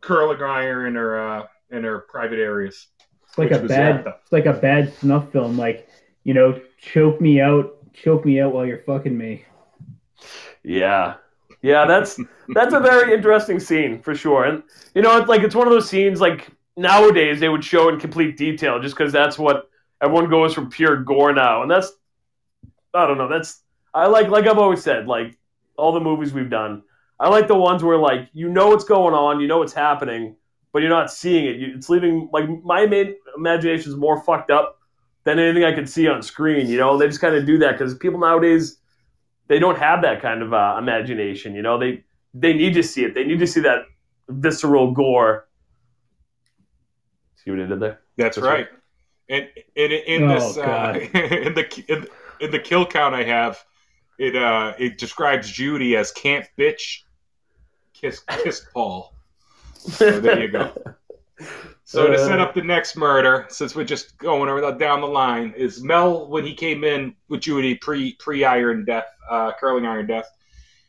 curling iron in her uh, in her private areas. It's like a bad, that? it's like a bad snuff film. Like you know, choke me out, choke me out while you're fucking me. Yeah, yeah. That's that's a very interesting scene for sure. And you know, it's like it's one of those scenes like nowadays they would show in complete detail just because that's what everyone goes for pure gore now, and that's I don't know. That's I like like I've always said like all the movies we've done. I like the ones where like you know what's going on, you know what's happening, but you're not seeing it. It's leaving like my main imagination is more fucked up than anything I could see on screen. You know, they just kind of do that because people nowadays they don't have that kind of uh, imagination. You know, they they need to see it. They need to see that visceral gore. See what I did there? That's That's right. And in, in Oh, this uh, in the in, in the kill count I have, it uh it describes Judy as can't bitch, kiss kiss Paul. So there you go. So to set up the next murder, since we're just going down the line, is Mel when he came in with Judy pre pre Iron Death, uh, curling Iron Death.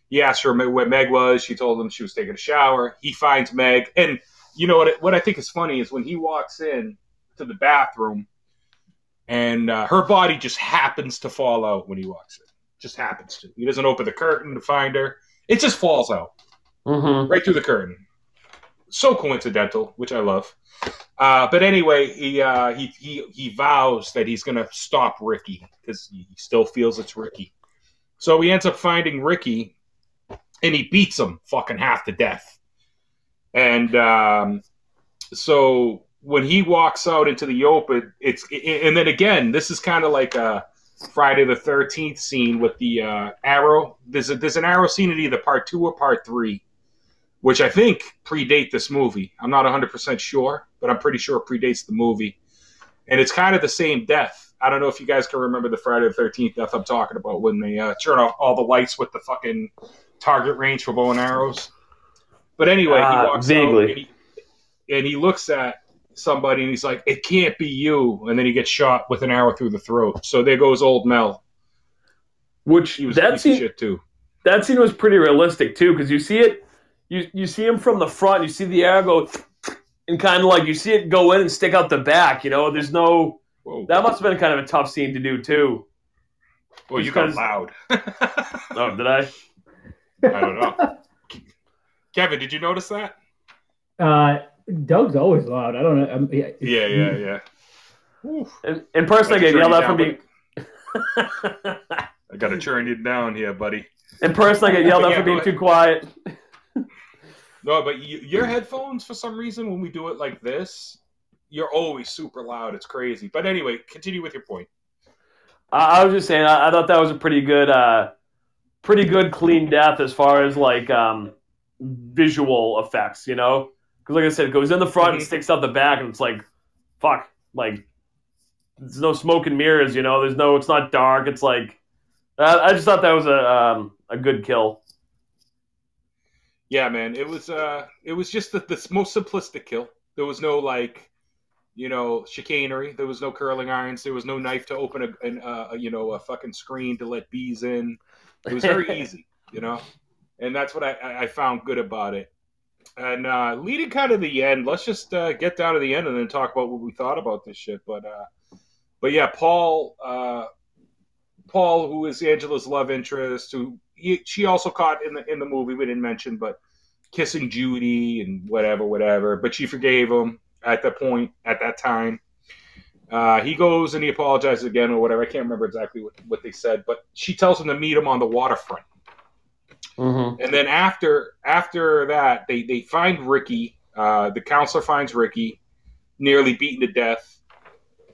He asked her where Meg was. She told him she was taking a shower. He finds Meg, and you know what? What I think is funny is when he walks in to the bathroom, and uh, her body just happens to fall out when he walks in. Just happens to. He doesn't open the curtain to find her. It just falls out Mm-hmm. right through the curtain. So coincidental, which I love. Uh, but anyway, he, uh, he he he vows that he's going to stop Ricky because he still feels it's Ricky. So he ends up finding Ricky, and he beats him fucking half to death. And um, so when he walks out into the open, it's and then again, this is kind of like a Friday the Thirteenth scene with the uh, arrow. There's a, there's an arrow scene in either part two or part three which I think predate this movie. I'm not 100% sure, but I'm pretty sure it predates the movie. And it's kind of the same death. I don't know if you guys can remember the Friday the 13th death I'm talking about when they uh, turn off all the lights with the fucking target range for bow and arrows. But anyway, Uh, he walks vaguely. and he, and he looks at somebody and he's like, "It can't be you." And then he gets shot with an arrow through the throat. So there goes old Mel. Which He was that scene shit too. that scene was pretty realistic too because you see it you you see him from the front you see the arrow go and kind of like you see it go in and stick out the back you know there's no Whoa. that must have been kind of a tough scene to do too well, you got because- loud. oh did i I don't know. Kevin, did you notice that? Uh, Doug's always loud. I don't know. Um, yeah, Yeah, yeah, yeah. Oof. in, in person i Gotta get yelled you at for being I gotta turn you down here, buddy. in person i get yelled at Yeah, for being too quiet No, but you, your headphones, for some reason, when we do it like this, you're always super loud. It's crazy. But anyway, continue with your point. I, I was just saying I, I thought that was a pretty good uh pretty good clean death as far as like um visual effects you know because like I said, it goes in the front and Mhm. sticks out the back, and it's like, fuck, like there's no smoke and mirrors, you know. There's no, it's not dark. It's like, I, I just thought that was a um, a good kill. Yeah, man. It was uh it was just the, the most simplistic kill. There was no like you know chicanery. There was no curling irons. There was no knife to open a an, uh, you know a fucking screen to let bees in. It was very easy, you know, and that's what I, I I found good about it. And uh, leading kind of the end, let's just uh, get down to the end and then talk about what we thought about this shit. But uh, but yeah, Paul uh, Paul, who is Angela's love interest, who he, she also caught in the in the movie we didn't mention, but kissing Judy and whatever, whatever. But she forgave him at that point, at that time. Uh, he goes and he apologizes again or whatever. I can't remember exactly what, what they said, but she tells him to meet him on the waterfront. Mm-hmm. And then after after that, they they find Ricky. Uh, the counselor finds Ricky, nearly beaten to death.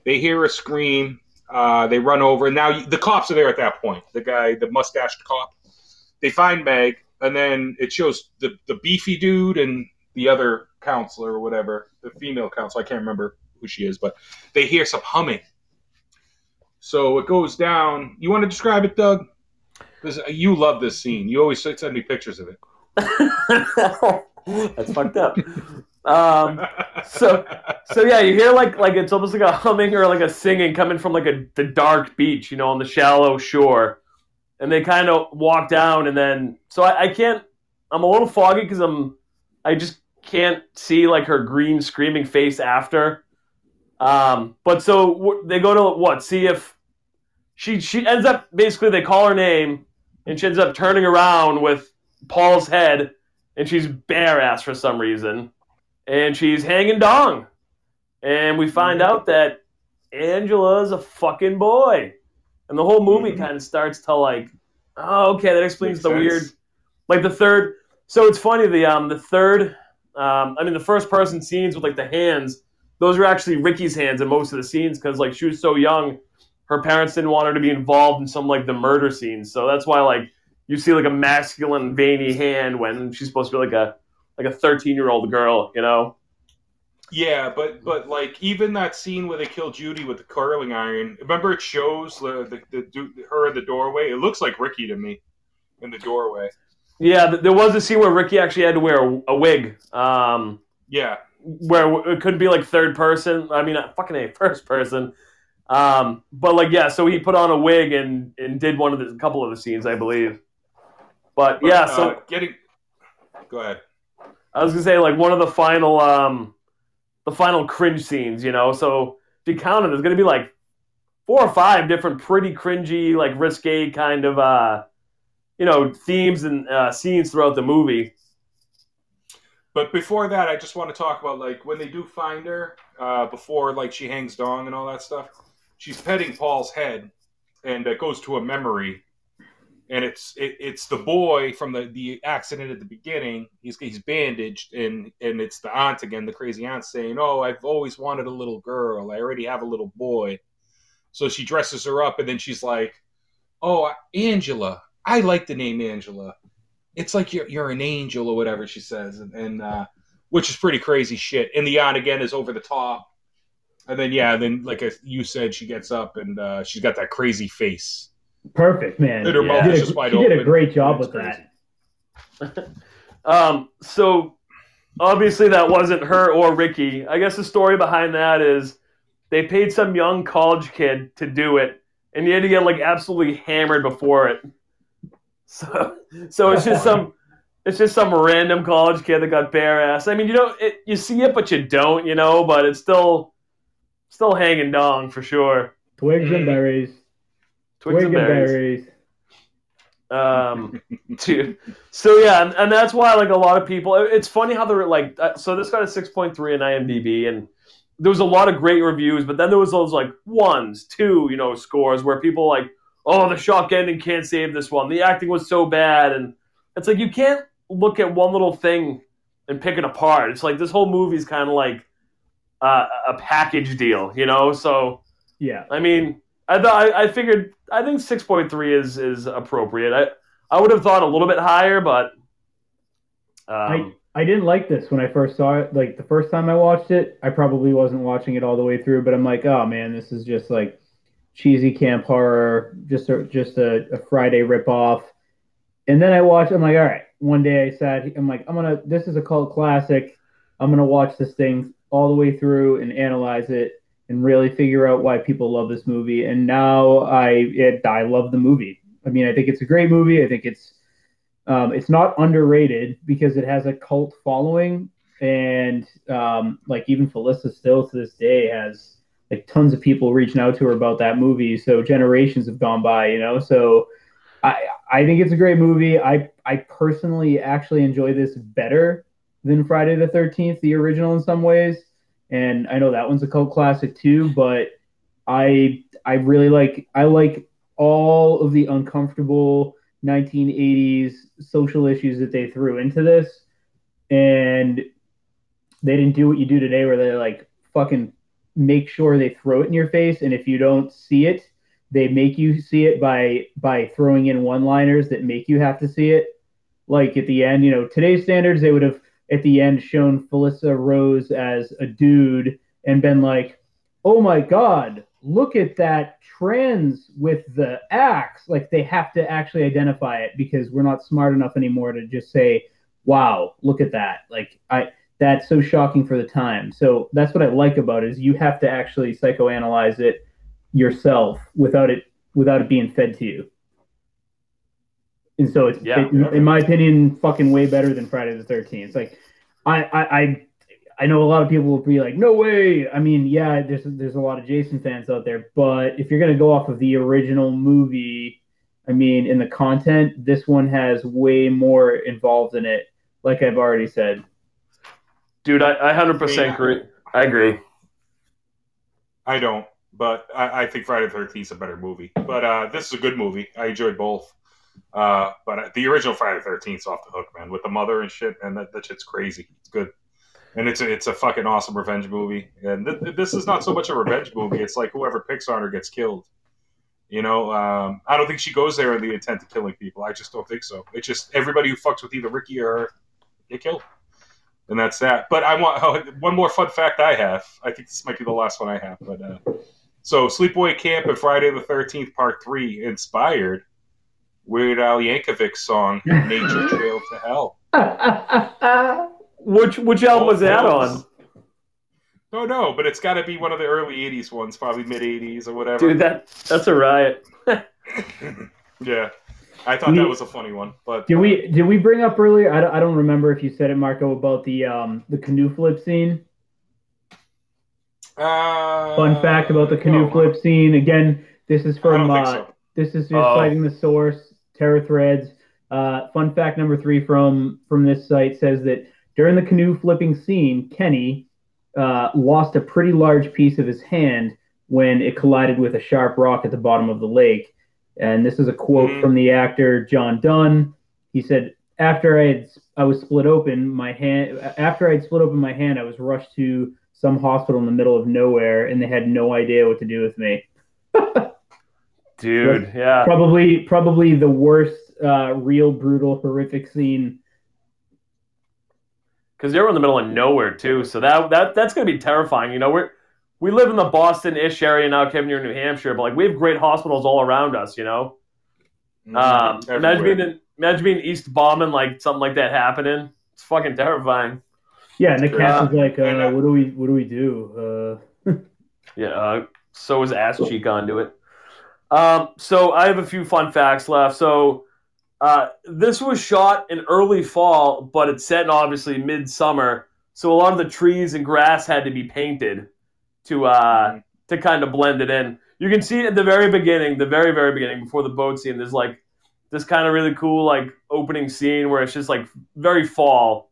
They hear a scream. Uh, they run over, and now the cops are there at that point. The guy, the mustached cop. They find Meg, and then it shows the the beefy dude and the other counselor or whatever, the female counselor. I can't remember who she is, but they hear some humming. So it goes down. You want to describe it, Doug? Because you love this scene. You always send me pictures of it. That's fucked up. Um, so so yeah, you hear like like it's almost like a humming or like a singing coming from like a the dark beach, you know, on the shallow shore, and they kind of walk down, and then so I, I can't. I'm a little foggy because I'm I just can't see like her green screaming face after. Um, but so w- they go to what see if she she ends up basically they call her name and she ends up turning around with Paul's head and she's bare ass for some reason, and she's hanging dong, and we find out that Angela's a fucking boy, and the whole movie Mhm. kind of starts to like, oh okay, that explains Makes the sense. weird, like the third. So it's funny the um the third, um I mean the first person scenes with like the hands, those are actually Ricky's hands in most of the scenes because like she was so young, her parents didn't want her to be involved in some like the murder scenes, so that's why like you see like a masculine veiny hand when she's supposed to be like a like a 13 year old girl you know Yeah, but but like even that scene where they kill Judy with the curling iron. Remember, it shows the the, the du- her in the doorway. It looks like Ricky to me in the doorway. yeah there was a scene where ricky actually had to wear a, a wig um Yeah, where it could be like third person i mean not fucking a first person um but like yeah so he put on a wig and and did one of the a couple of the scenes i believe but, but, yeah so uh, getting. Go ahead. I was gonna say like one of the final um the final cringe scenes, you know. So if you count it, there's gonna be like four or five different pretty cringy, like risque kind of uh you know, themes and uh, scenes throughout the movie. But before that, I just want to talk about like when they do find her uh, before like she hangs dong and all that stuff. She's petting Paul's head, and it goes to a memory, and it's it, it's the boy from the, the accident at the beginning. He's he's bandaged, and and it's the aunt again, the crazy aunt saying, "Oh, I've always wanted a little girl. I already have a little boy." So she dresses her up, and then she's like, "Oh, Angela. I like the name Angela." it's like you're you're an angel or whatever she says, and, and uh, which is pretty crazy shit. And the aunt again is over the top, and then yeah, then like you said, she gets up and uh, she's got that crazy face. Perfect, man. And her She mouth did is a- just wide she did a great job It's with crazy. that. Um, so obviously that wasn't her or Ricky. I guess the story behind that is they paid some young college kid to do it, and he had to get like absolutely hammered before it. So, so it's just some, it's just some random college kid that got bare ass. I mean, you know, it, you see it, but you don't, you know. But it's still, still hanging dong for sure. Twigs and Mm. berries. Twigs Twig and berries. Um, to, so yeah, and, and that's why like a lot of people. It's funny how they're like. Uh, so this got a six point three in IMDb, and there was a lot of great reviews, but then there was those like ones, two, you know, scores where people like, oh, the shock ending can't save this one. The acting was so bad, and it's like you can't look at one little thing and pick it apart. It's like this whole movie's kind of like uh, a package deal, you know. So Yeah. I mean, I thought I, I figured I think six point three is is appropriate. I I would have thought a little bit higher, but um, I didn't like this when I first saw it. Like the first time I watched it, I probably wasn't watching it all the way through, but I'm like, oh man, this is just like cheesy camp horror, just a, just a, a Friday ripoff. And then I watched. I'm like, all right. One day I sat. I'm like, I'm gonna. This is a cult classic. I'm gonna watch this thing all the way through and analyze it and really figure out why people love this movie. And now I it, I love the movie. I mean, I think it's a great movie. I think it's um, it's not underrated because it has a cult following, and um, like even Felissa still to this day has like tons of people reaching out to her about that movie. So generations have gone by, you know. So I I think it's a great movie. I I personally actually enjoy this better than Friday the Thirteenth, the original in some ways. And I know that one's a cult classic too, but I I really like I like all of the uncomfortable 1980s social issues that they threw into this, and they didn't do what you do today, where they like fucking make sure they throw it in your face, and if you don't see it, they make you see it by by throwing in one-liners that make you have to see it. Like at the end, you know, today's standards, they would have at the end shown Felissa Rose as a dude and been like, "Oh my god, look at that trans with the axe." Like they have to actually identify it because we're not smart enough anymore to just say, "Wow, look at that." Like I that's so shocking for the time. So that's what I like about it is you have to actually psychoanalyze it yourself without it without it being fed to you. And so it's Yeah. it- in my opinion, fucking way better than Friday the Thirteenth. Like I, I I I know a lot of people will be like, no way. I mean, yeah, there's there's a lot of Jason fans out there, but if you're gonna go off of the original movie, I mean, in the content, this one has way more involved in it. Like I've already said. Dude, I, I 100% agree. I agree. I don't, but I, I think Friday the Thirteenth is a better movie. But uh, this is a good movie. I enjoyed both. Uh, but the original Friday the Thirteenth is off the hook, man, with the mother and shit, and that, that shit's crazy. It's good, and it's a, it's a fucking awesome revenge movie. And th- this is not so much a revenge movie. It's like whoever picks on her gets killed. You know, um, I don't think she goes there in the intent of killing people. I just don't think so. It's just everybody who fucks with either Ricky or her get killed, and that's that. But I want oh, one more fun fact I have. I think this might be the last one I have, but. Uh, so, Sleepaway Camp and Friday the Thirteenth Part Three inspired Weird Al Yankovic song "Nature Trail to Hell." Which which album was that on? No, no, but it's got to be one of the early '80s ones, probably mid '80s or whatever. Dude, that that's a riot. yeah, I thought that was a funny one. But Did we did we bring up earlier? I don't, I don't remember if you said it, Marco, about the um the canoe flip scene. uh, Fun fact about the canoe no, flip scene. Again, this is I from uh, so. this is just Oh. citing the source, Terror Threads. Uh, fun fact number three from from this site says that during the canoe flipping scene, Kenny uh, lost a pretty large piece of his hand when it collided with a sharp rock at the bottom of the lake. And this is a quote Mhm. from the actor John Dunn. He said, "After I had I was split open, my hand after I'd split open my hand, I was rushed to some hospital in the middle of nowhere, and they had no idea what to do with me." Dude, yeah. probably probably the worst uh, real brutal horrific scene because they were in the middle of nowhere too. So that that that's gonna be terrifying. You know, we're we live in the Boston-ish area now, Kevin. You're in New Hampshire, but like we have great hospitals all around us. You know, Mhm. um, imagine being in, imagine being East bombing like something like that happening. It's fucking terrifying. yeah and the cast is like uh, uh, what do we what do we do uh, Yeah. Uh, so is ass cheek onto it. Um, so I have a few fun facts left. So uh, this was shot in early fall, but it's set in obviously midsummer. So a lot of the trees and grass had to be painted to uh, Mhm. to kind of blend it in. You can see at the very beginning, the very very beginning before the boat scene. There's like this kind of really cool like opening scene where it's just like very fall,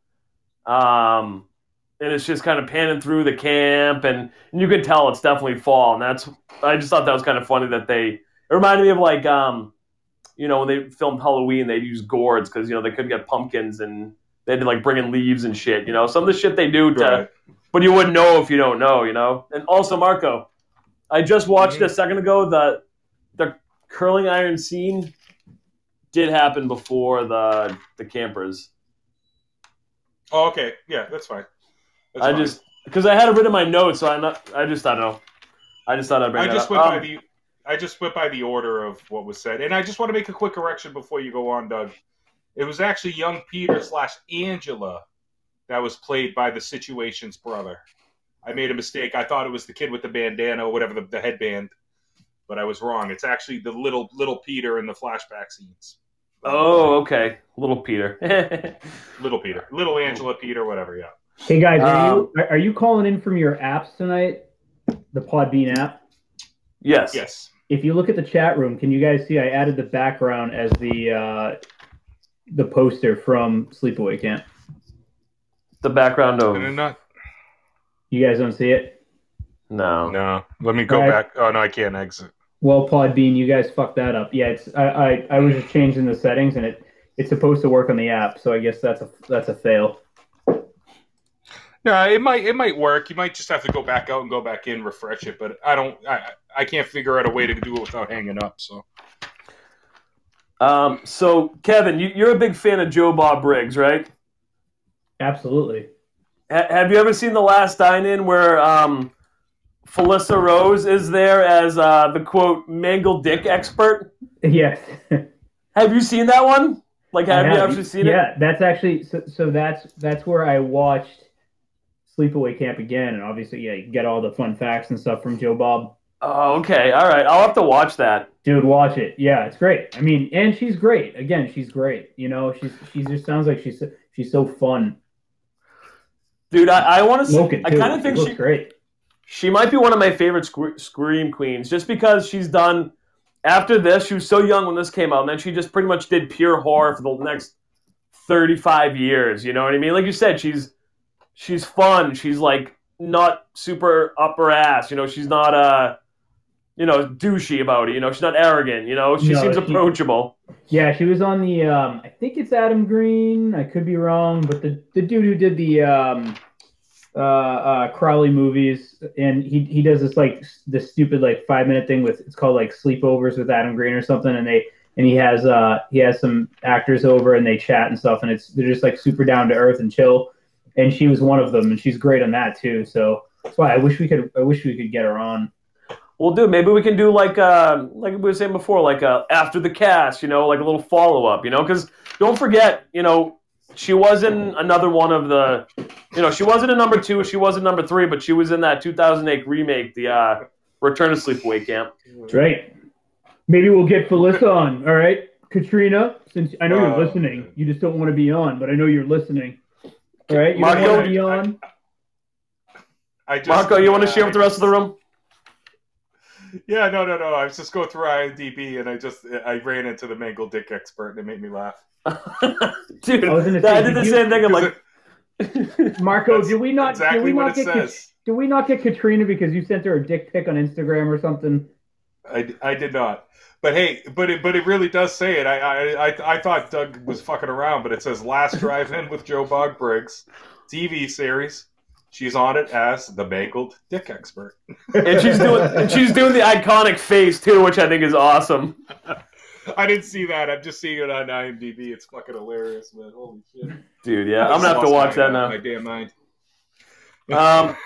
um, and it's just kind of panning through the camp, and, and you can tell it's definitely fall. And that's I just thought that was kind of funny that they it reminded me of like um, you know when they filmed Halloween they'd use gourds because you know they couldn't get pumpkins and they had to like bring in leaves and shit. You know some of the shit they do to Right. but you wouldn't know if you don't know, you know. And also, Marco, I just watched Mhm. a second ago the the curling iron scene did happen before the the campers. Oh, okay. Yeah, that's fine. That's I fine. just because I had it written in my notes, so I not. I just I don't know. I just thought I'd bring I just up. went by Um, the I just went by the order of what was said, and I just want to make a quick correction before you go on, Doug. It was actually young Peter slash Angela that was played by the Situation's brother. I made a mistake. I thought it was the kid with the bandana or whatever the, the headband, but I was wrong. It's actually the little little Peter in the flashback scenes. oh, okay, little Peter. little Peter, little Angela Peter, whatever. Yeah. Hey guys, are Um, you are- are you calling in from your apps tonight? The Podbean app. yes. Yes. If you look at the chat room, can you guys see I added the background as the uh, the poster from Sleepaway Camp? The background of not? You guys don't see it? no. No. Let me go All right. back. Oh no, I can't exit. Well, Podbean, you guys fucked that up. Yeah, it's I, I, I was just changing the settings and it it's supposed to work on the app, so I guess that's a that's a fail. No, it might it might work. You might just have to go back out and go back in, refresh it. But I don't. I I can't figure out a way to do it without hanging up. So Um, so Kevin, you, you're a big fan of Joe Bob Briggs, right? Absolutely. Ha- have you ever seen the Last Drive-In where um, Felissa Rose is there as uh, the quote mangled dick expert? Yes. Have you seen that one? Like, have I you actually seen it? yeah, that's actually so, so that's that's where I watched Sleepaway Camp again, and obviously, yeah, you get all the fun facts and stuff from Joe Bob. Oh, okay. All right. I'll have to watch that. Dude, watch it. Yeah, it's great. I mean, and she's great. Again, she's great. You know, she's she just sounds like she's she's so fun. Dude, I, I want to. I kind of think she great. she might be one of my favorite sc- scream queens, just because she's done. After this, she was so young when this came out, and then she just pretty much did pure horror for the next thirty-five years. You know what I mean? Like you said, she's she's fun. She's like not super upper ass. You know, she's not uh you know douchey about it. You know, she's not arrogant. You know, she No, seems she- approachable. Yeah, she was on the. Um, I think it's Adam Green. I could be wrong, but the the dude who did the um, uh, uh, Crowley movies, and he he does this like this stupid like five minute thing with it's called like sleepovers with Adam Green or something, and they and he has uh he has some actors over and they chat and stuff, and it's they're just like super down to earth and chill, and she was one of them, and she's great on that too. So that's why I wish we could I wish we could get her on. Well, dude, maybe we can do like uh, like we were saying before, like uh, after the cast, you know, like a little follow up, you know, because don't forget, you know, she wasn't another one of the, you know, she wasn't in number two, she wasn't number three, but she was in that 2008 remake, the uh, Return to Sleepaway Camp. That's right. Maybe we'll get Felissa on. All right, Katrina. Since I know you're listening, you just don't want to be on, but I know you're listening. All right, you Marco, don't want to be on. I just, Marco, you want to share with the rest of the room? Yeah, no, no, no. I was just going through IMDb and I just I ran into the mangled dick expert and it made me laugh. dude, I was I did did the you- same thing. I'm like, it- Marco, that's did we not? exactly did we not get? Kat- says. Did we not get Katrina because you sent her a dick pic on Instagram or something? I, I did not. But hey, but it but it really does say it. I I I, thought Doug was fucking around, but it says Last Drive-In with Joe Bob Briggs, TV series. She's on it as the mangled dick expert. and she's doing, and she's doing the iconic face too, which I think is awesome. I didn't see that. I'm just seeing it on IMDb. It's fucking hilarious, man. Holy shit! Dude, yeah, I'm gonna have to watch that now. My damn mind. Um,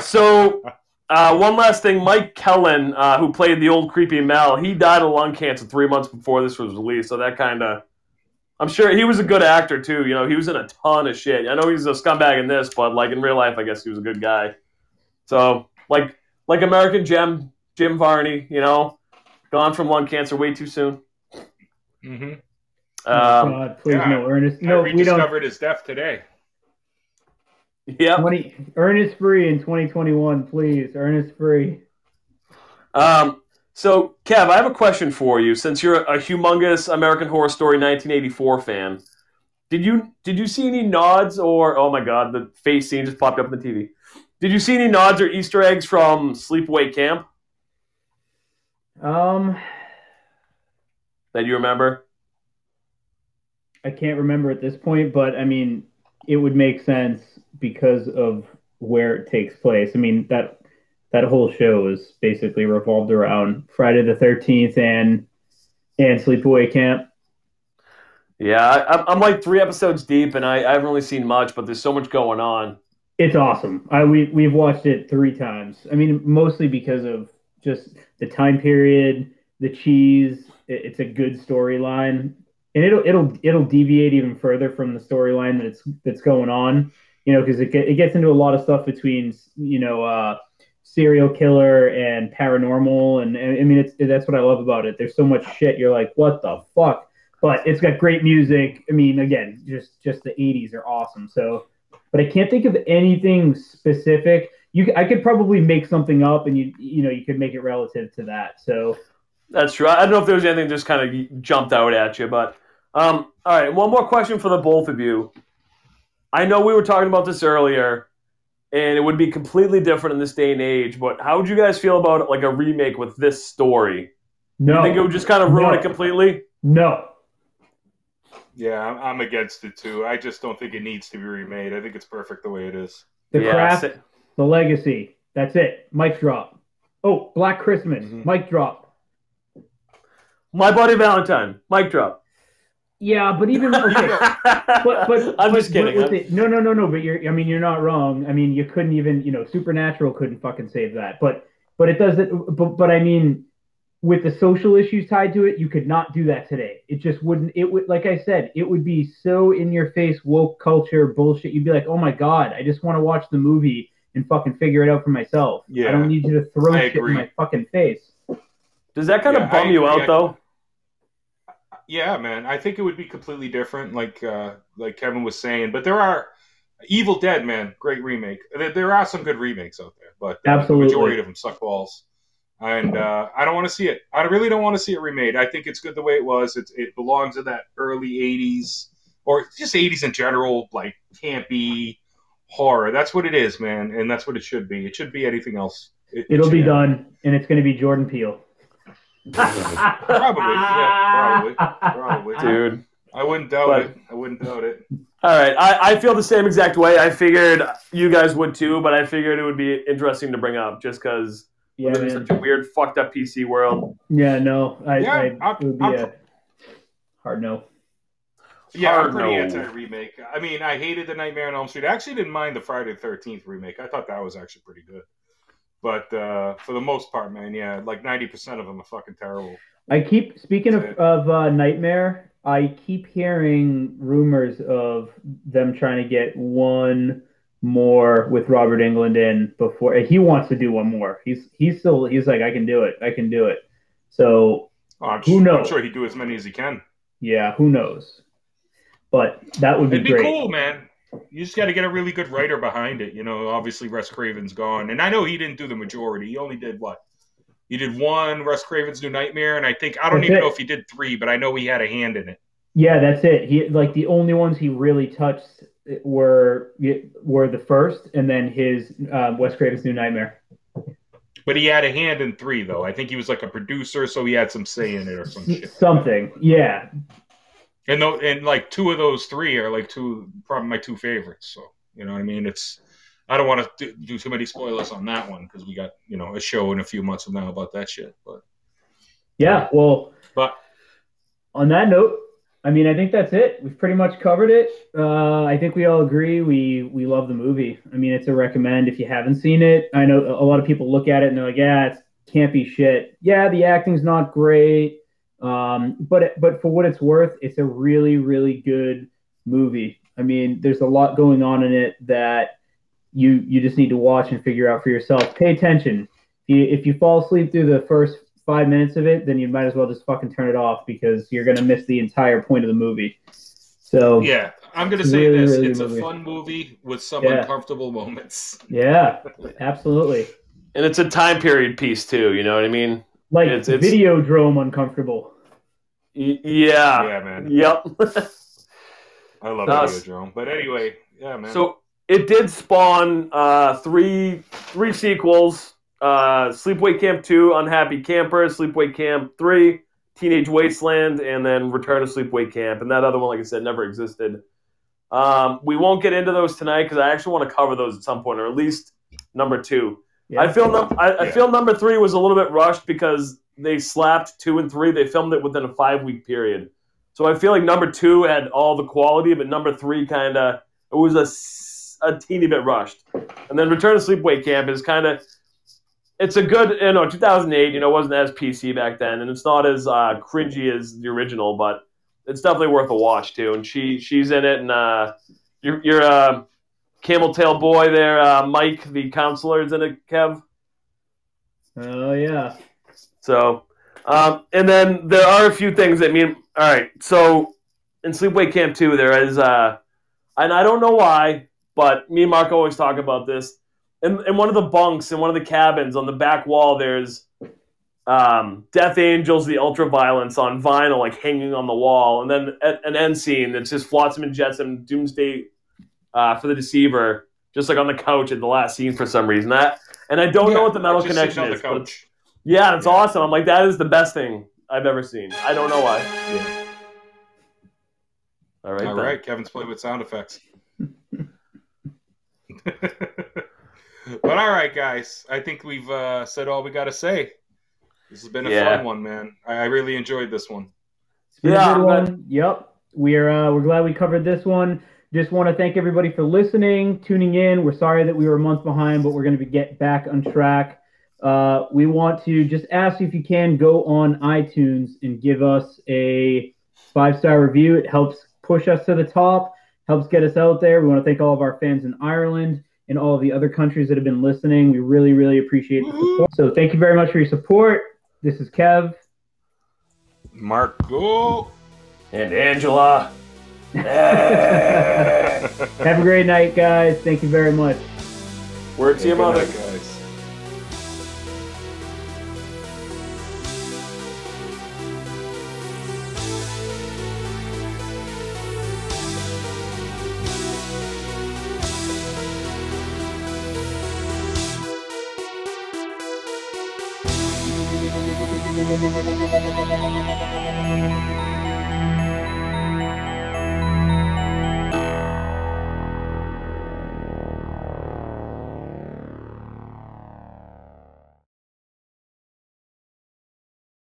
so uh, one last thing, Mike Kellin, uh, who played the old creepy Mel, he died of lung cancer three months before this was released. So that kind of, I'm sure he was a good actor too. You know, he was in a ton of shit. I know he's a scumbag in this, but like in real life, I guess he was a good guy. So like like American Gem, Jim Varney, you know, gone from lung cancer way too soon. Mm-hmm. oh, Um, God, please yeah, no, Ernest. I No, we don't. his death today. Yeah. 20, Ernest free in 2021, please. Ernest free. Um, so, Kev, I have a question for you. Since you're a humongous American Horror Story 1984 fan, did you did you see any nods or oh my god, the face scene just popped up on the TV? Did you see any nods or Easter eggs from Sleepaway Camp Um, that you remember? I can't remember at this point, but I mean, it would make sense because of where it takes place. I mean that that whole show is basically revolved around Friday the Thirteenth and and Sleepaway Camp. Yeah, I, I'm- I'm like three episodes deep, and I, I haven't really seen much, but there's so much going on. It's awesome. I we we've watched it three times. I mean, mostly because of just the time period, the cheese. It, it's a good storyline, and it'll it'll it'll deviate even further from the storyline that's that's going on. You know, because it get, it gets into a lot of stuff between you know uh, serial killer and paranormal, and, and I mean, it's that's what I love about it. There's so much shit. You're like, what the fuck? But it's got great music. I mean, again, just just the '80s are awesome. So but I can't think of anything specific. You, I could probably make something up, and you, you know, you could make it relative to that. So That's true. I don't know if there was anything just kind of jumped out at you, but um, all right. One more question for the both of you. I know we were talking about this earlier, and it would be completely different in this day and age. But how would you guys feel about like a remake with this story? no, You think it would just kind of ruin No. it completely? no, Yeah, I'm, I'm against it too. I just don't think it needs to be remade. I think it's perfect the way it is. the Yeah, craft, sa- the legacy. That's it. Mic drop. Oh, Black Christmas. Mhm. Mic drop. My Bloody Valentine. Mic drop. Yeah, but even okay. but, but I'm but- just kidding. but with I'm- it- no, no, no, no. But you're. I mean, you're not wrong. I mean, you couldn't even. You know, Supernatural couldn't fucking save that. But but it doesn't. But but I mean, with the social issues tied to it, you could not do that today. It just wouldn't. It would. Like I said, it would be so in your face woke culture bullshit. You'd be like, oh my god, I just want to watch the movie and fucking figure it out for myself. Yeah, I don't need you to throw I shit in my fucking face. Does that kind Yeah, of bum I you agree. out though? Yeah, man. I think it would be completely different, like uh, like Kevin was saying. But there are Evil Dead, man, great remake. There, there are some good remakes out there, but uh, Absolutely. the majority of them suck balls. And uh, I don't want to see it. I really don't want to see it remade. I think it's good the way it was. It's, it belongs in that early '80s or just '80s in general, like campy horror. That's what it is, man, and that's what it should be. It should be anything else. It, it It'll be should- done, and it's going to be Jordan Peele. Probably, yeah, probably, probably. Dude. I wouldn't doubt But- it. I wouldn't doubt it. All right, I, I feel the same exact way. I figured you guys would too, but I figured it would be interesting to bring up just because Yeah, we live in such a weird, fucked up PC world. Yeah, no, I, Yeah, I I'm- it would be I'm- a hard no. Yeah, Hard I'm pretty no. anti remake. I mean, I hated the Nightmare on Elm Street. I actually didn't mind the Friday the Thirteenth remake. I thought that was actually pretty good. But uh, for the most part, man, yeah, like ninety percent of them are fucking terrible. I keep speaking of, it. of uh, Nightmare. I keep hearing rumors of them trying to get one more with Robert Englund in before he wants to do one more. He's he's still he's like I can do it. I can do it. So Oh, Who knows? I'm sure he'd do as many as he can. yeah, who knows? But that would be, It'd be great. cool, man. You just got to get a really good writer behind it. You know, obviously Wes Craven's gone, and I know he didn't do the majority. He only did what? He did one Wes Craven's New Nightmare, and I think I don't That's even it. know if he did three, but I know he had a hand in it. Yeah, that's it. He like the only ones he really touched were were the first, and then his um, Wes Craven's New Nightmare. But he had a hand in three, though. I think he was like a producer, so he had some say in it or some shit. Something, yeah, And no, and like two of those three are like two, probably my two favorites. So you know what I mean? It's I don't want to do, do too many spoilers on that one because we got you know a show in a few months from now about that shit. But yeah. Well, but on that note, I mean, I think that's it. We've pretty much covered it. Uh, I think we all agree we we love the movie. I mean, it's a recommend if you haven't seen it. I know a lot of people look at it and they're like, "Yeah, it's campy shit." Yeah, the acting's not great, um, but but for what it's worth, it's a really really good movie. I mean, there's a lot going on in it that you you just need to watch and figure out for yourself. Pay attention. If you, if you fall asleep through the first five minutes of it, then you might as well just fucking turn it off because you're gonna miss the entire point of the movie. So yeah, I'm gonna say really, this: really it's good a fun movie with some Yeah. uncomfortable moments. yeah, absolutely. And it's a time period piece too. You know what I mean? Like It's- it's- Videodrome uncomfortable. Y- yeah. yeah, man, Yep. I love No, Videodrome. But anyway, yeah, man. so it did spawn uh, three three sequels: uh, Sleepaway Camp Two, Unhappy Camper, Sleepaway Camp Three, Teenage Wasteland, and then Return to Sleepaway Camp. And that other one, like I said, never existed. Um, we won't get into those tonight because I actually want to cover those at some point, or at least number two. Yeah. I feel num- I, I Yeah. feel number three was a little bit rushed because they slapped two and three. They filmed it within a five week period, So I feel like number two had all the quality, but number three kind of it was a, a teeny bit rushed. And then Return to Sleepaway Camp is kind of it's a good you know 2008 you know wasn't as PC back then, and it's not as uh, cringy as the original, but it's definitely worth a watch too. And she she's in it, and uh, you're you're uh, camel tail boy there, uh, Mike the counselor is in it, Kev. Oh yeah. So, um, and then there are a few things that mean. All right, so in Sleepaway Camp 2, there is, uh, and I don't know why, but me and Mark always talk about this. In, in one of the bunks, in one of the cabins on the back wall, there's um, Death Angels, the Ultraviolence on vinyl, like hanging on the wall, and then an end scene that's just Flotsam and Jetsam, Doomsday uh, for the Deceiver, just like on the couch at the last scene for some reason. That, and I don't Yeah, know what the metal just connection on the is, but it's, yeah, it's Yeah. awesome. I'm like, that is the best thing I've ever seen. I don't know why. Yeah. All right, All then. right, Kevin's playing with sound effects. but all right, guys, I think we've uh, said all we got to say. This has been a Yeah. fun one, man. I, I really enjoyed this one. It's been a Yeah, good one. Yep. We're uh, we're glad we covered this one. Just want to thank everybody for listening, tuning in. We're sorry that we were a month behind, but we're going to get back on track. Uh, we want to just ask if you can go on iTunes and give us a five star review. It helps push us to the top, helps get us out there. We want to thank all of our fans in Ireland and all of the other countries that have been listening. We really, really appreciate the support. So thank you very much for your support. This is Kev. Marco. And Angela. Have a great night, guys. Thank you very much. Word to your Good mother.